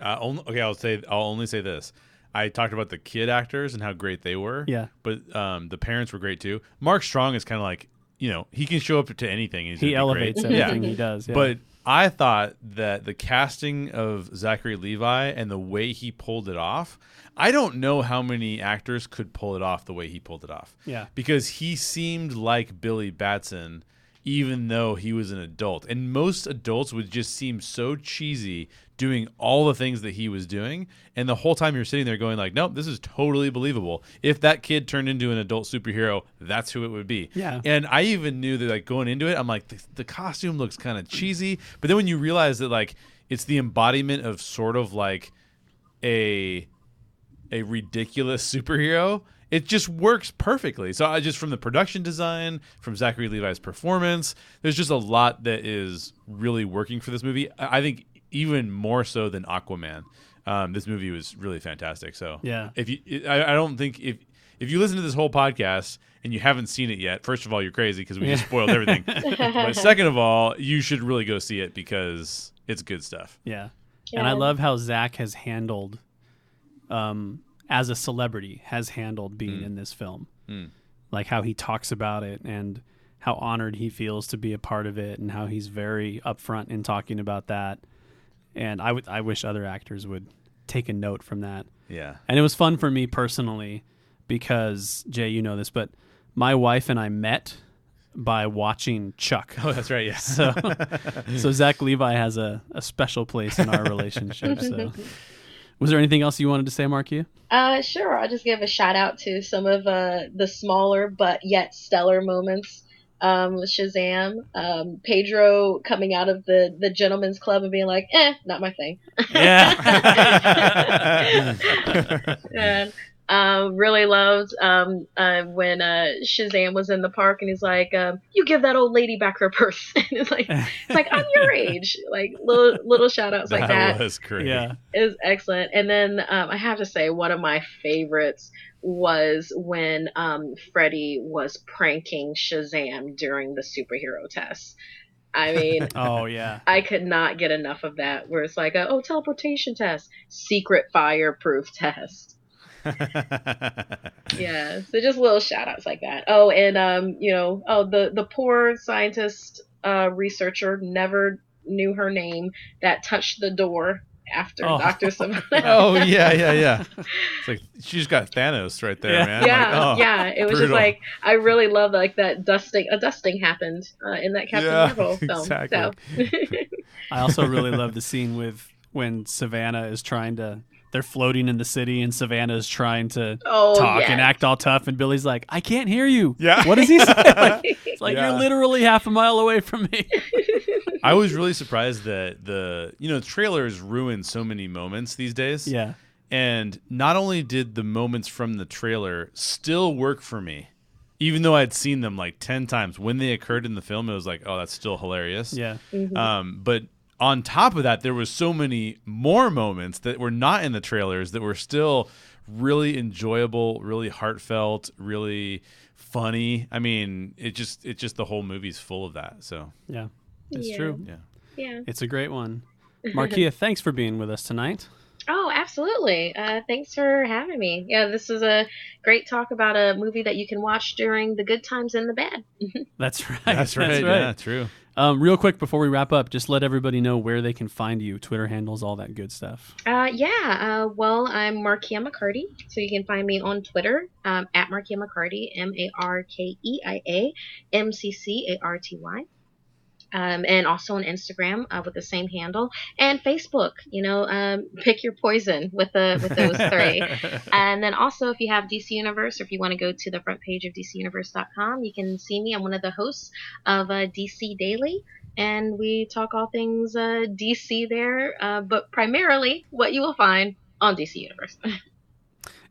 Uh, only, okay, I'll say I'll only say this. I talked about the kid actors and how great they were. Yeah. But um, the parents were great too. Mark Strong is kind of like you know he can show up to anything. He's He gonna great. elevates *laughs* Yeah. everything he does. Yeah. But I thought that the casting of Zachary Levi and the way he pulled it off, I don't know how many actors could pull it off the way he pulled it off. yeah. Because he seemed like Billy Batson, even though he was an adult. And most adults would just seem so cheesy doing all the things that he was doing. And the whole time you're sitting there going like, nope, this is totally believable. If that kid turned into an adult superhero, that's who it would be. Yeah. And I even knew that like going into it, I'm like, the, the costume looks kind of cheesy. But then when you realize that like it's the embodiment of sort of like a a ridiculous superhero, it just works perfectly. So I just from the production design, from Zachary Levi's performance, there's just a lot that is really working for this movie. I I think even more so than Aquaman. Um, this movie was really fantastic. So Yeah. if you, I, I don't think if if you listen to this whole podcast and you haven't seen it yet, first of all, you're crazy because we just spoiled everything. *laughs* but second of all, you should really go see it because it's good stuff. Yeah. And I love how Zach has handled, um, as a celebrity, has handled being Mm. in this film. Mm. Like how he talks about it and how honored he feels to be a part of it and how he's very upfront in talking about that. And I would I wish other actors would take a note from that. Yeah. And it was fun for me personally because Jay, you know this, but my wife and I met by watching Chuck. *laughs* Oh, that's right. Yeah. So, *laughs* so Zach Levi has a, a special place in our relationship. So, *laughs* was there anything else you wanted to say, Markeia? Uh, sure. I'll just give a shout out to some of uh, the smaller but yet stellar moments. Um, Shazam, um, Pedro coming out of the the gentleman's club and being like, "Eh, not my thing." Yeah. *laughs* and Um, really loved um, uh, when uh, Shazam was in the park and he's like, um, "You give that old lady back her purse." *laughs* and it's like, it's like I'm your *laughs* age. Like little little shout outs like that. was great. Yeah. It was excellent. And then um, I have to say, one of my favorites was when um, Freddy was pranking Shazam during the superhero test. I mean, *laughs* Oh yeah. I could not get enough of that. Where it's like, a, oh, teleportation test, secret fireproof test. *laughs* Yeah, so just little shout outs like that. Oh, and um, you know, oh the the poor scientist uh researcher never knew her name that touched the door after Oh. Doctor Sivana. *laughs* oh yeah, yeah, yeah. It's like she just got Thanos right there, Yeah. man. yeah, Like, oh, yeah. It was just like I really love like that dusting. A dusting happened uh, in that Captain Yeah, Marvel *laughs* film. exactly. So I also really love the scene with when Sivana is trying to. They're floating in the city, and Sivana is trying to oh, talk yes. and act all tough, and Billy's like, "I can't hear you." Yeah. What does he say? *laughs* Like, it's like Yeah. you're literally half a mile away from me. *laughs* I was really surprised that the you know trailers ruin so many moments these days. yeah. And not only did the moments from the trailer still work for me, even though I'd seen them like 10 times when they occurred in the film, it was like, oh, that's still hilarious. Yeah. Um, but on top of that, there was so many more moments that were not in the trailers that were still really enjoyable, really heartfelt, really funny. I mean, it just it just the whole movie's full of that. So Yeah. It's Yeah. true. yeah. yeah. It's a great one. *laughs* Markeia, thanks for being with us tonight. Oh, absolutely. Uh, thanks for having me. Yeah, this is a great talk about a movie that you can watch during the good times and the bad. *laughs* That's right. That's right. Yeah, true. Um, real quick before we wrap up, just let everybody know where they can find you, Twitter handles, all that good stuff. Uh, yeah, uh, well, I'm Markeia McCarty, so you can find me on Twitter um, at Markeia McCarty, M A R K E I A M C C A R T Y. Um, and also on Instagram uh, with the same handle and Facebook. You know, um, pick your poison with the with those three. *laughs* And then also, if you have DC Universe, or if you want to go to the front page of DCUniverse.com, you can see me. I'm one of the hosts of uh, DC Daily, and we talk all things uh, DC there, uh, but primarily what you will find on DC Universe. *laughs*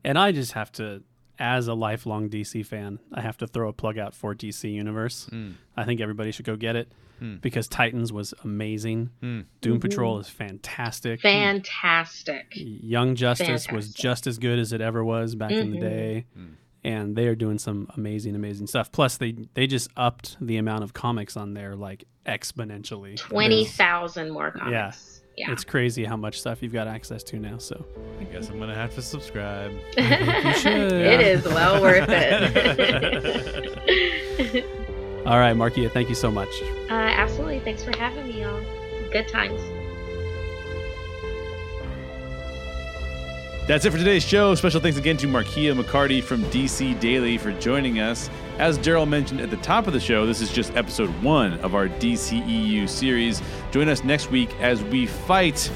And I just have to, as a lifelong DC fan, I have to throw a plug out for DC Universe. Mm. I think everybody should go get it Hmm. because Titans was amazing. Hmm. Doom Mhm. Patrol is fantastic. Fantastic. Young Justice was just as good as it ever was back in the Mhm. day. Mm. And they are doing some amazing, amazing stuff. Plus, they they just upped the amount of comics on there like exponentially. Twenty thousand more comics. Yeah. It's crazy how much stuff you've got access to now. So I guess I'm gonna have to subscribe. you *laughs* should. it is well worth it. *laughs* All right, Markeia, thank you so much. uh, absolutely. Thanks for having me, y'all. Good times. That's it for today's show. Special thanks again to Markeia McCarty from DC Daily for joining us. As Daryl mentioned at the top of the show, this is just episode one of our DCEU series. Join us next week as we fight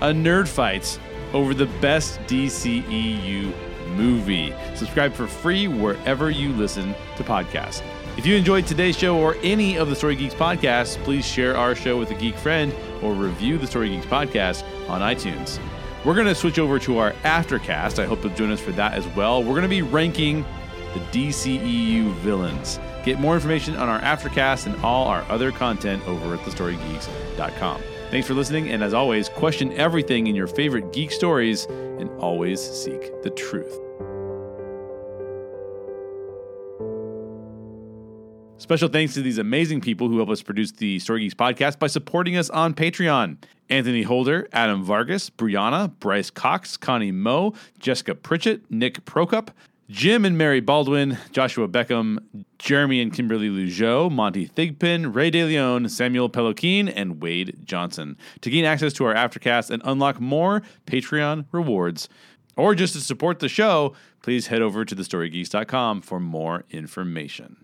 a nerd fight over the best DCEU movie. Subscribe for free wherever you listen to podcasts. If you enjoyed today's show or any of the Story Geeks podcasts, please share our show with a geek friend or review the Story Geeks podcast on iTunes. We're going to switch over to our aftercast. I hope you'll join us for that as well. We're going to be ranking the DCEU villains. Get more information on our aftercast and all our other content over at thestorygeeks.com. Thanks for listening, and as always, question everything in your favorite geek stories and always seek the truth. Special thanks to these amazing people who help us produce the Story Geeks podcast by supporting us on Patreon. Anthony Holder, Adam Vargas, Brianna, Bryce Cox, Connie Moe, Jessica Pritchett, Nick Prokop, Jim and Mary Baldwin, Joshua Beckham, Jeremy and Kimberly Lugeau, Monty Thigpen, Ray DeLeon, Samuel Peloquin, and Wade Johnson. To gain access to our aftercast and unlock more Patreon rewards, or just to support the show, please head over to thestorygeeks.com for more information.